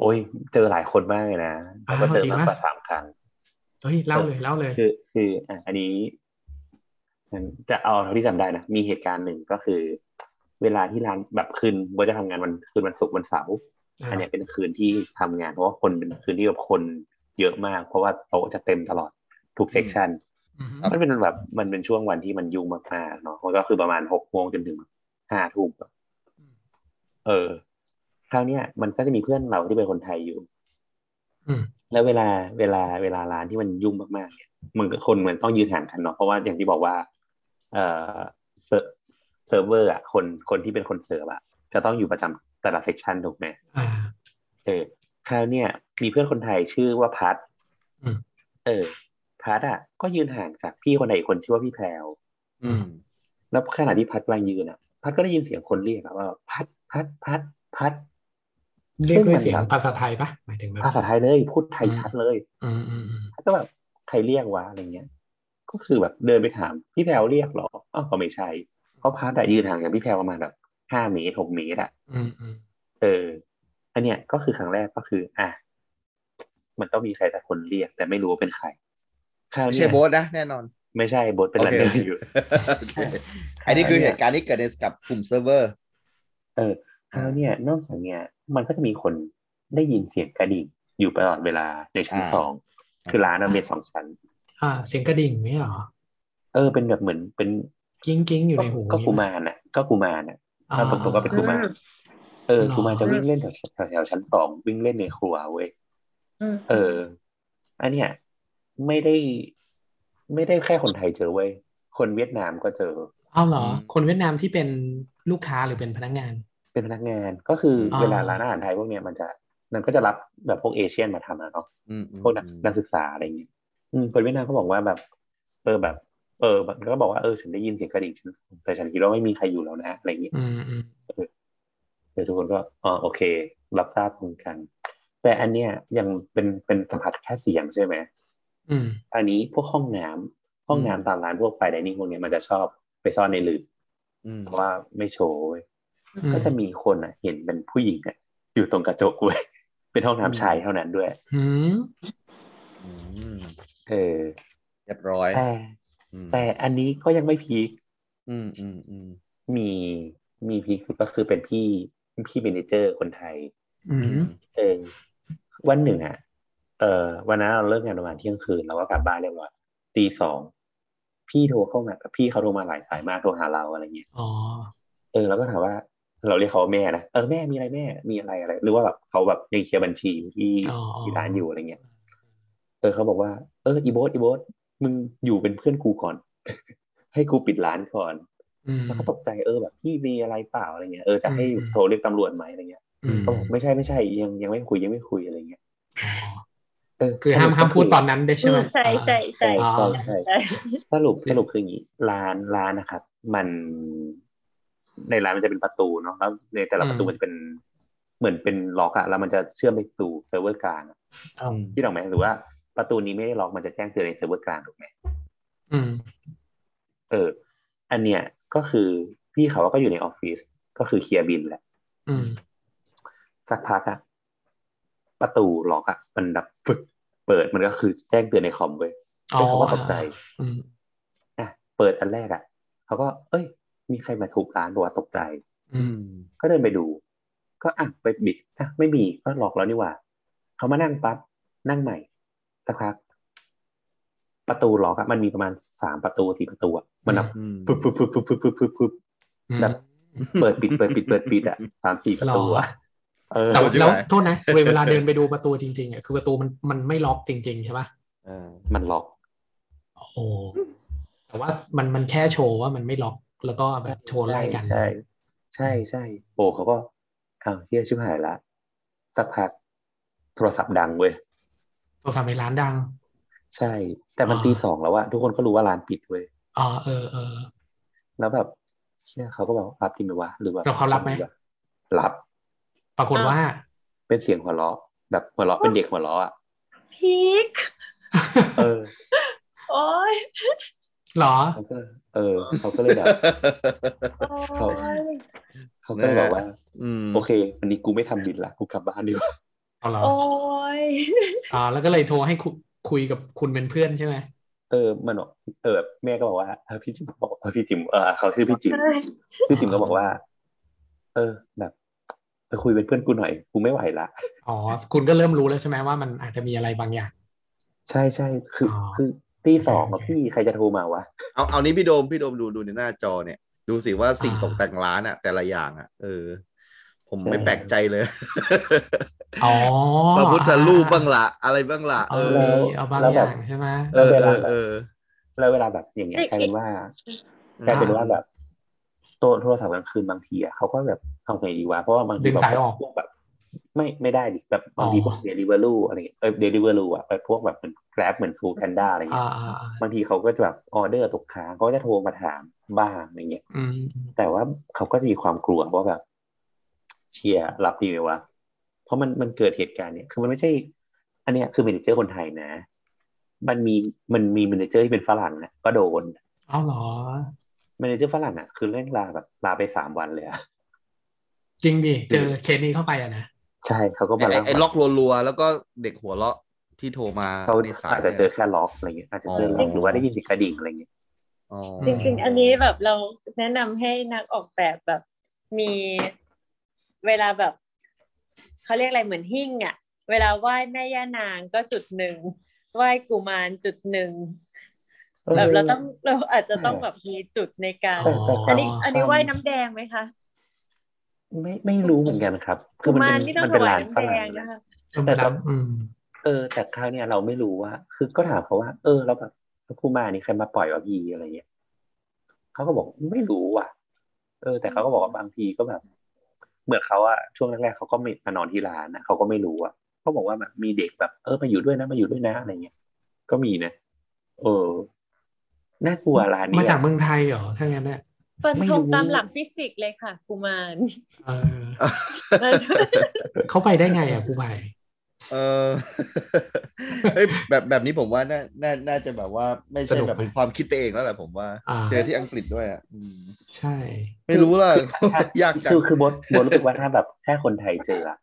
โอ้ยเจอหลายคนมากเลยนะแล้วก็อ้าวเจอจริงมากปะกว่าสามครั้งเฮ้ยเล่าเลยเล่าเลยคือคืออะอันนี้มันจะเอาเท่าที่จำได้นะมีเหตุการณ์หนึ่งก็คือ เวลาที่ร้านแบบคืนว่าจะทำงานวันคืนวันศุกร์วันเสาร์อ่าอันเนี้ยเป็นคืนที่ทำงาน เพราะว่าคนเป็นคืนที่แบบคนเยอะมาก เพราะว่าโต๊ะจะเต็มตลอดทุกเซกชันอืมมันเป็นแบบมันเป็นช่วงวันที่มันยุ่งมากๆเนาะมันก็คือประมาณหกโมงจนถึงห้าทุ่มเออคราวเนี้ยมันก็จะมีเพื่อนเราที่เป็นคนไทยอยู่อืมแล้วเวลาเวลาเวลาร้านที่มันยุ่งมากๆเนี่ยมันก็คนมันต้องยืนห่างกันเนาะเพราะว่าอย่างที่บอกว่า เอ่อ serve server อะคนคนที่เป็นคนเสิร์ฟอะจะต้องอยู่ประจำแต่ละ section ถูกไหมอ่าเออคราวเนี้ยมีเพื่อนคนไทยชื่อว่าพัทอืมเออ พัทอะ ก็ยืนห่างจากพี่คนไหนอีกคนชื่อว่าพี่แพรวอืมแล้วขณะที่พัดกำลังยืนอะ พัดก็ได้ยินเสียงคนเรียกอะว่า พัดพัดพัดพัดเรียกด้วยซึ่งมันเสียงแบบภาษาไทยปะหมายถึงแบบภาษาไทยเลยพูดไทยอืมชัดเลยอืมอืมอืมก็แบบใครเรียกวะอะไรเงี้ย ก็คือแบบเดินไปถามพี่แพรวเรียกเหรออ้าวก็ไม่ใช่ เพราะพัดอะยืนห่างจากพี่แพรวประมาณแบบห้าเมตรหกเมตรอะอืมอืมเอออันเนี้ยก็คือครั้งแรกก็คือ อะมันต้องมีใครสักคนเรียก แต่ไม่รู้ว่าเป็นใครคราวเนี้ใช่โบ๊ทนะแน่นอน ไม่ใช่โบ๊ทเป็น runner อยู่ โอเคโอเคอันนี้คือเหตุการณ์ที่เกิดในกับกลุ่มเซิร์ฟเวอร์ เออคราวเนี้ยนอกจากเนี้ย มันก็จะมีคนได้ยินเสียงกระดิ่งอยู่ตลอดเวลาในชั้นอ่าสองคือร้านมันมีสองชั้น อ่า เสียงกระดิ่งไม่เหรอเออเป็นแบบเหมือนเป็น กิ้งกิ้งอยู่ในหูก็กุมารน่ะ ก็กุมารน่ะอ่าถ้าตรงๆก็เป็นกุมารอืมเออหรอกุมารจะวิ่งเล่นแถวแถวแถวชั้นสองวิ่งเล่นในครัวเว้ยอืมเออ อันเนี้ยไม่ได้ไม่ได้แค่คนไทยเจอเว้ยคนเวียดนามก็เจอเอาเหรออืมคนเวียดนามที่เป็นลูกค้าหรือเป็นพนักงาน เป็นพนักงานก็คือออเวลาร้านอาหารไทยพวกเนี้ยมันจะมันก็จะรับแบบพวกเอเชียนมาทำอะเนาะอืมอืมพวกนักนักศึกษาอะไรอย่างเงี้ยอืมคนเวียดนามก็บอกว่าแบบ เออแบบ เออมันก็บอกว่าเออฉันได้ยินเสียงกระดิ่งฉันแต่ฉันคิดว่าไม่มีใครอยู่แล้วนะอะไรอย่างเงี้ยอืมอืมเดี๋ยวทุกคนก็อ๋อโอเค รับทราบตรงกัน แต่อันเนี้ยยังเป็นเป็นสัมผัสแค่เสียงใช่ไหมอืมอันนี้พวกห้องน้ำห้องน้ำตามร้านพวกไปไดนิ่งพวกเนี้ยมันจะชอบไปซ่อนในหลืบอืมเพราะว่าไม่โชว์เว้ยอืมก็จะมีคนอะ เห็นเป็นผู้หญิงอะอยู่ตรงกระจกเว้ยเป็นห้องน้ำชายเท่านั้นด้วยอืมอืมเออเรียบร้อย แต่อืมแต่อันนี้ก็ยังไม่พีคอืมอืมอืมมีมี peak สุดก็คือเป็นพี่พี่ manager คนไทยอืมเออวันหนึ่งอะ เออวันนั้นเราเลิกงานประมาณเที่ยงคืนเราก็กลับบ้านเรียบร้อยตีสองพี่โทรเข้ามาพี่เขาโทรมาหลายสายมากโทรหาเราอะไรเงี้ยอ๋อเออเราก็ถามว่า เราเรียกเขาว่าแม่นะเออแม่มีอะไรแม่มีอะไรอะไร หรือว่าแบบเขาแบบยังเคลียร์บัญชีที่อ๋อที่ร้านอยู่อะไรเงี้ยเออเขาบอกว่าเอออีโบสอีโบส มึงอยู่เป็นเพื่อนกูก่อน ให้กูปิดร้านก่อนอืมแล้วก็ตกใจเออแบบพี่มีอะไรเปล่าอะไรเงี้ยเออจะให้อืมโทรเรียกตำรวจไหมอะไรเงี้ยอืมเขาบอกไม่ใช่ไม่ใช่ยังยังไม่คุยยังไม่คุยอะไรเงี้ยอ๋อเออคือห้ามห้ามพูดตอนนั้นได้ใช่ไหมใช่ใช่ใช่ใช่อ๋อใช่ใช่ใช่สรุปสรุปคืออย่างนี้ร้านร้านนะครับ มันในร้านมันจะเป็นประตูเนาะแล้วในแต่ละประตูมันจะเป็นเหมือนเป็นล็อกอะแล้วมันจะเชื่อมไปสู่เซิร์ฟเวอร์กลางอะอืมที่ถูกไหมหรือว่า ประตูนี้ไม่ได้ล็อกมันจะแจ้งเตือนในเซิร์ฟเวอร์กลางถูกไหมอืม เออ อันเนี้ยก็คือพี่เขาก็อยู่ในออฟฟิศก็คือเคลียร์บิลแหละ อืม สักพักอะประตูล็อกอะมันดับฟึกเปิดมันก็คือแจ้งเตือนในคอมเว้ยอ๋อเฮ้ยเขาก็ตกใจอืมอะเปิดอันแรกอะเขาก็ เอ้ย มีใครมาทุบร้านบอกว่าตกใจ อืมอืมก็เดินไปดู ก็อะไปบิดอะไม่มีก็ล็อกแล้วนี่หว่าเขามานั่งปั๊บนั่งใหม่ สักพักประตูล็อกอะมันมีประมาณสามประตูสี่ประตูอะมันแบบอืมปึ๊บปึ๊บปึ๊บปึ๊บปึ๊บปึ๊บปึ๊บปึ๊บอืมแบบเปิดปิดเปิดปิดเปิดปิดอะสามสี่ประตูอะเออแต่ใช่ไหมแล้วโทษนะเวเวลาเดินไปดูประตูจริงๆอะคือประตูมันมันไม่ล็อกจริง ๆ ใช่ปะเออมันล็อกโอ้แต่ว่ามันมันแค่โชว์ว่ามันไม่ล็อก แล้วก็แบบโชว์ไล่กันใช่ใช่ใช่โอ้เขาก็อ้าวเฮียชิบหายละสักพักโทรศัพท์ดังเว้ย โทรศัพท์ในร้านดัง ใช่ แต่มันอ่าตีสองแล้วอะทุกคนก็รู้ว่าร้านปิดเว้ยอ๋อเออเออแล้วแบบเชี่ยเขาก็บอกรับจริงไหมวะหรือว่าแล้วเขารับไหมรับปรากฏว่า เป็นเสียงหัวเราะแบบหัวเราะเป็นเด็กหัวเราะอะพีคเออโอ้ยเหรอเขาก็เออ เขาก็เลยแบบโอ้เขายเขาก็เลยบอกว่าอืมโอเค วันนี้กูไม่ทำบินละกูกลับบ้านดีกว่า เอาเหรอโอ้ยอ่าแล้วก็เลยโทรให้คุคุยกับคุณเป็นเพื่อนใช่ไหมเออมันบอกเออแม่ก็บอกว่าเออพี่จิมบอกเออพี่จิมเออเขาชื่อพี่จิมพี่จิมก็บอกว่า เออแบบไปคุยเป็นเพื่อนกูหน่อยกูไม่ไหวละอ๋อคุณก็เริ่มรู้แล้วใช่ไหมว่ามันอาจจะมีอะไรบางอย่าง ใช่ใช่คือออคือตีสองโออะเคพี่ใครจะโทรมาวะเอาเอานี้พี่โดมพี่โดมดูดูในหน้าจอเนี่ย ดูสิว่าสิ่งอ่าตกแต่งร้านอะแต่ละอย่างอะเออ ผมใช่ไม่แปลกใจเลยอ๋อพระพุทธรูปบ้างละอะไรบ้างละเอเอออเอาบางแล้วอแบบย่างใช่ไหมเออแล้วเวเอลาอเออแล้วเวลาแบบอย่างเงี้ยกลายเป็นว่ากลายเป็นว่าแบบตัวโทรศัพท์กลางคืนบางทีอะเขาก็แบบเอาไงดีวะเพราะว่าบางทีดึงแบบสายออกพวกแบบ ไม่ไม่ได้ดิแบบบางทีอ๋อพวก Deliveroo อะไรเงี้ยเออ Deliveroo อะไปพวกแบบเหมือนแกร็บเหมือนฟู d แพนด้าอะไรเงี้อ่ายอ่าอ่าบางทีเขาก็จะแบบออเดอร์ตกค้างเขาก็จะโทรมาถามบ้างอะไรเงี้ยอืมแต่ว่าเขาก็จะมีความกลัวว่าแบบ เชี่ย รับดีไหมวะเพราะมันมันเกิดเหตุการณ์เนี่ยคือมันไม่ใช่ อันเนี้ยคือ manager คนไทยนะ มันมีมันมี manager ที่เป็นฝรั่งนะก็โดนเอาเหรอ manager ฝรั่งอะคือเร่งลาแบบลาไปสามวันเลยอะจริงดิเจอเคสนี้เข้าไปอะนะใช่เขาก็ไอ้มาไอ้เล่าไอ้ล็อกรัวๆแล้วก็เด็กหัวเราะที่โทรมาเขาในสายอาจจะเจอแค่ล็อกอะไรเงี้ยอาจจะเจอล็อกอ๋อหรือว่าได้ยินเสียงกระดิ่งอะไรเงี้ยอ๋อจริงๆ อันนี้แบบเราแนะนำให้นักออกแบบแบบมี เวลาแบบเขาเรียกอะไรเหมือนหิ้งอะ เวลาไหว้แม่ย่านางก็จุดหนึ่งไหว้กุมารจุดหนึ่งแบบเราต้องเราอาจจะต้องแบบมีจุดในการแต่แต่อันนี้อ๋ออัอันนี้ไหว้น้ำแดงไหมคะไม่ไม่รู้เหมือนกันครับ คืกุอมันมารเป็นนี่ต้อมังนถเป็นวาร้ายนน้ำฝแดรั่งงนะคะแต่รับอืมเออ แต่คราวเนี้ยเราไม่รู้ว่า คือก็ถามเขาว่า เออแล้วแบบครูมานี่ใครมาปล่อยวะพี่อะไรเงี้ยเขาก็บอกไม่รู้ว่ะ เออ แต่เขาก็บอกว่าบางทีก็แบบ เหมือนเขาอะช่วงแรกๆเขาก็ไม่มานอนที่ร้านนะเขาก็ไม่รู้อะเขาบอกว่าแบบมีเด็กแบบเออมาอยู่ด้วยนะมาอยู่ด้วยนะอะไรเงี้ยก็มีนะเออน่ากลัวร้านมาเนี้ยจากเมืองไทยเหรอถ้างั้นเนี่ยฟันไม่ธรู้งตามหลักฟิสิกส์เลยค่ะกุมารเออเขาไปได้ไงอะครูไผ่ เออเฮ้ยแบบแบบนี้ผมว่าน่าน่าน่าจะแบบว่าไม่ใช่แบบเป็นความคิดไปเองแล้วแหละผมว่าอ่าเจอที่อังกฤษด้วยอะอืมใช่ ไม่รู้ล่ะยากจังคือคือบดบดรู้สึกว่าถ้าแบบแค่คนไทยเจออะ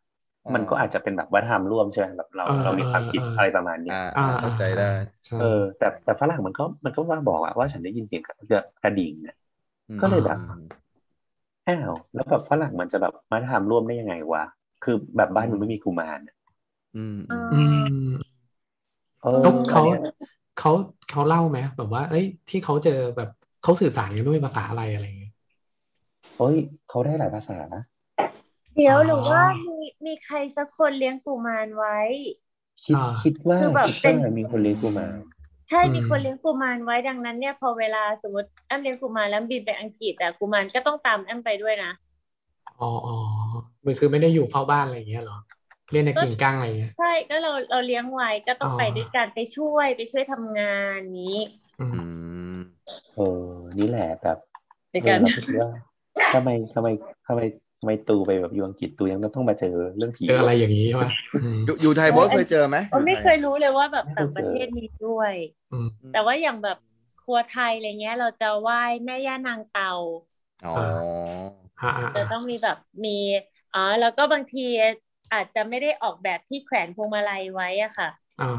มันก็อาจจะเป็นแบบวัฒนธรรมร่วมใช่ไหมแบบเราเรามีความคิดอะไรประมาณเนี้ยอ่าอ่าเข้าใจได้ใช่เออ แต่แต่ฝรั่งมันก็มันก็ว่าบอกอะว่าฉันได้ยินเสียงกระดิ่งเนี่ยก็เลยแบบอ้าวแล้วแบบฝรั่งมันจะแบบมาทำร่วมได้ยังไงวะคือแบบบ้านมันไม่มีกุมารอะ อืมอ่าอืมเออแล้วเขาอันนี้ยเขาเขาเล่าไหมแบบว่า เอ้ย ที่เขาเจอแบบเขาสื่อสารกันด้วยภาษาอะไรอะไรอย่างเงี้ยเฮ้ยเขาได้หลายภาษานะเดี๋ยวอ๋อหรือว่ามีมีใครสักคนเลี้ยงกุมารไว้ คิดอ่าคิดว่าคือแบบคิดว่าเป็นมีคนเลี้ยงกุมารใช่อืมมีคนเลี้ยงกุมารไว้ดังนั้นเนี่ยพอเวลาสมมติแอมเลี้ยงกุมารแล้วบินไปอังกฤษแต่กุมารก็ต้องตามแอมไปด้วยนะอ๋ออ๋อมันคือไม่ได้อยู่เฝ้าบ้านอะไรอย่างเงี้ยเหรอ เรียนในกิ่งก้างอะไรอย่างเงี้ยใช่ก็เราเราเลี้ยงไว้ก็ต้องอ๋อไปด้วยกันไปช่วยไปช่วยทำงานนี้อืมอืมเออนี่แหละแบบในการเออเราคิดว่าทำไมทำไมทำไมทำไมตูไปแบบอยู่อังกฤษตูยังต้องมาเจอเรื่องผีเจออะไรอย่างนี้ใช่ไหมอืมอยู่อยู่ไทยบอสเคยเจอไหมก็ไม่อเคยรู้เลยว่าแบบไม่เคยต่างประเทศมีด้วยอืมแต่ว่าอย่างแบบครัวไทยอะไรเงี้ย เราจะไหว้แม่ย่านางเตาอ๋ออ่าอ่าจะอ่าต้องมีแบบมีอ๋อแล้วก็บางที อาจจะไม่ได้ออกแบบที่แขวนพวงมาลัยไว้อะค่ะอ่า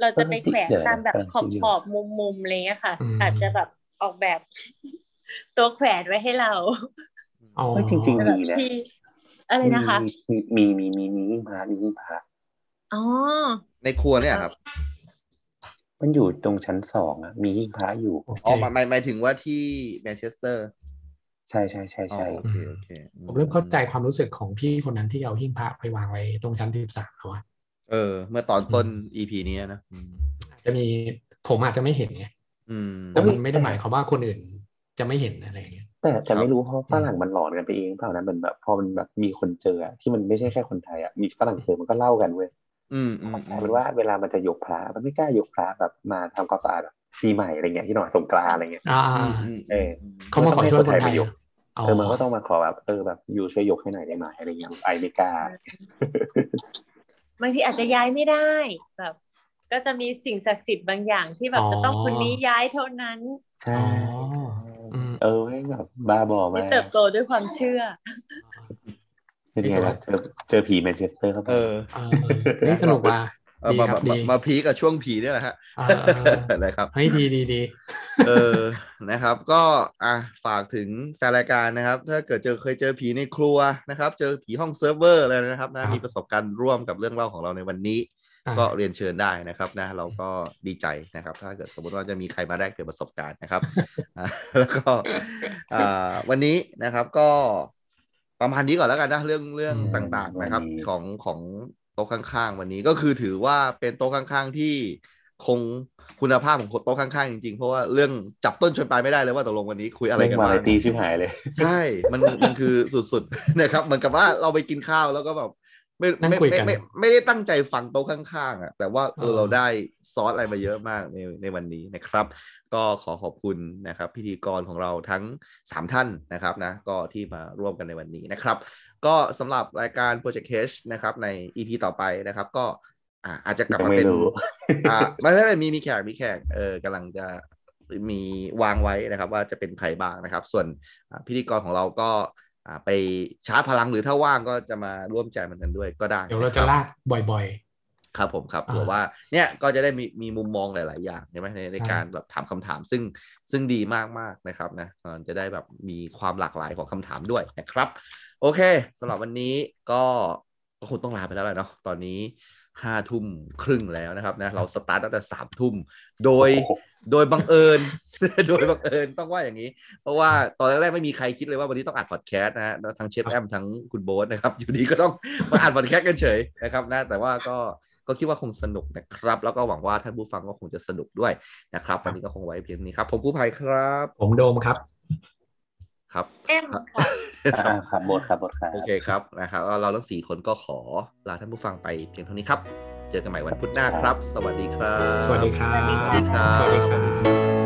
เราจะไปแขวนเออตามแบบเออขอบขอบมุมมุมๆอะไรเงี้ยค่ะอืมอาจจะแบบออกแบบตัวแขวนไว้ให้เราอ๋อเฮ้ยจริงแบบมีนะที่อะไรนะคะมีมีมีมีมีหิ้งพระมีหิ้งพระอ๋อในครัวเนี่ยครับไปมันอยู่ตรงชั้นสองอะมีหิ้งพระอยู่โอเคอ๋อหมายหมายหมายถึงว่าที่แมนเชสเตอร์ ใช่ใช่ใช่อ๋อใช่โอเคโอเคผมเริ่มเข้าใจความรู้สึกของพี่คนนั้นที่เอาหิ้งพระไปวางไว้ตรงชั้นที่สามแล้วอะเออ เมื่อตอนต้น EP นี้นะอืมอาจจะมีผมอาจจะไม่เห็นไงอืมแต่มันไม่ได้หมายความว่าคนอื่นจะไม่เห็นอะไรอย่างเงี้ยแต่แต่ครับไม่รู้เพราะฝรั่งมันหลอนกันไปเองเปล่านะมันแบบพอมันแบบมีคนเจออะที่มันไม่ใช่แค่คนไทยอะมีฝรั่งเจอมันก็เล่ากันเว้ยอืมอืมกลายเป็นว่าเวลามันจะยกพระมันไม่กล้ายกพระแบบมาทำความสะอาดแบบ ปีใหม่อะไรเงี้ยที่หน่อยสงกรานต์อะไรเงี้ยอ่าอืมอืมเออเขามาขอช่วยคนไทยยกอ๋อเออมันก็ต้องมาขอแบบเออแบบอยู่ช่วยยกให้หน่อยได้ไหมอะไรเงี้ยไอไม่กล้าบางทีอาจจะย้ายไม่ได้แบบ ก็จะมีสิ่งศักดิ์สิทธิ์บางอย่างที่แบบจะต้องคนนี้ย้ายเท่านั้นใช่อ๋ออืมเออแม่งแบบบ้าบอมาที่กเติบโตด้วยความเชื่อเป็นไงล่ะเจอเจอผีแมนเชสเตอร์เข้าไปเออเออนี่สนุกว่ะเออ ดีมาครับมาดีมา peak กับช่วงผีเนี่ยแหละฮะเออเออเออนะครับเฮ้ยดีดีดีเออนะครับ ก็อะฝากถึงแฟนรายการนะครับ ถ้าเกิดเจอเคยเจอผีในครัวนะครับ เจอผีห้องเซิร์ฟเวอร์อะไรนะครับนะมีประสบการณ์ร่วมกับเรื่องเล่าของเราในวันนี้อ่าก็เรียนเชิญได้นะครับนะ เราก็ดีใจนะครับ ถ้าเกิดสมมติว่าจะมีใครมาแลกเปลี่ยนประสบการณ์นะครับอะแล้วก็อ่าวันนี้นะครับก็ประมาณนี้ก่อนแล้วกันนะเรื่องเรื่องต่างๆนะครับ ของของ โต๊ะข้างๆ วันนี้ก็คือถือว่าเป็นโต๊ะข้างๆ ที่คงคุณภาพของโต๊ะข้างๆ จริงๆ เพราะว่าเรื่องจับต้นชนปลายไม่ได้เลยว่าตกลงวันนี้คุยอะไรเล่นกันวาบ้าไรงตี้ชิบหายเลย ใช่ มันมันคือสุดๆนะครับเหมือนกับว่าเราไปกินข้าวแล้วก็แบบ ไม่นั่งไม่คุยไม่กันไม่ไม่ได้ตั้งใจฟังโต๊ะข้างๆอะแต่ว่าเออเออเราได้ซอสอะไรมาเยอะมากในในวันนี้นะครับ ก็ขอขอบคุณนะครับ พิธีกรของเราทั้ง 3 ท่านนะครับนะก็ที่มาร่วมกันในวันนี้นะครับ ก็สำหรับรายการ Project Case นะครับใน EP ต่อไปนะครับ ก็อ่าอาจจะกลับมาเป็นยังไม่รู้อ่าไม่ไม่ไม่มีมีแขกมีแขกเออกำลังจะมีวางไว้นะครับ ว่าจะเป็นใครบ้างนะครับ ส่วนอ่าพิธีกรของเราก็อ่า ไปชาร์จพลังหรือถ้าว่างก็จะมาร่วมแจมกันด้วยก็ได้ เดี๋ยวเรานคจะบลากบ่อยครับผมครับอ่าเผื่อว่าเนี่ยก็จะได้มีมีมุมมองหลาย ๆ อย่างใช่ไหมในในใช่การแบบถามคำถามซึ่งซึ่งดีมากมากๆนะครับนะมันจะได้แบบมีความหลากหลายของคำถามด้วยนะครับ โอเคสำหรับวันนี้ก็ก็คงต้องลาไปแล้วแหละเนาะตอนนี้ห้าทุ่มครึ่งแล้วนะครับนะเราสตาร์ทตั้งแต่สามทุ่มโดย โอ้โหโดยบังเอิญ โดยบังเอิญต้องว่าอย่างนี้ เพราะว่าตอนแรกๆไม่มีใครคิดเลยว่าวันนี้ต้องอัดพอดแคสต์นะฮะแล้วทั้งเชฟแอมทั้งคุณโบ๊ทนะครับ อยู่ดีก็ต้องมาอัดพอดแคสต์กันเฉยนะครับนะแต่ว่าก็ก็คิดว่าคงสนุกนะครับ แล้วก็หวังว่าท่านผู้ฟังก็คงจะสนุกด้วยนะครับ วันนี้ก็คงไว้เพียงนี้ครับ ผมผู้ภัยครับๆผมโดมครับ ครับแอมค่ะอ่าครับบทครับบทครับโอเคครับนะครับเราทั้งสี่คนก็ขอลาท่านผู้ฟังไปเพียงเท่านี้ครับ เจอกันใหม่วันพุธหน้าครับ สวัสดีครับ สวัสดีครับ สวัสดีครับสวัสดีครับ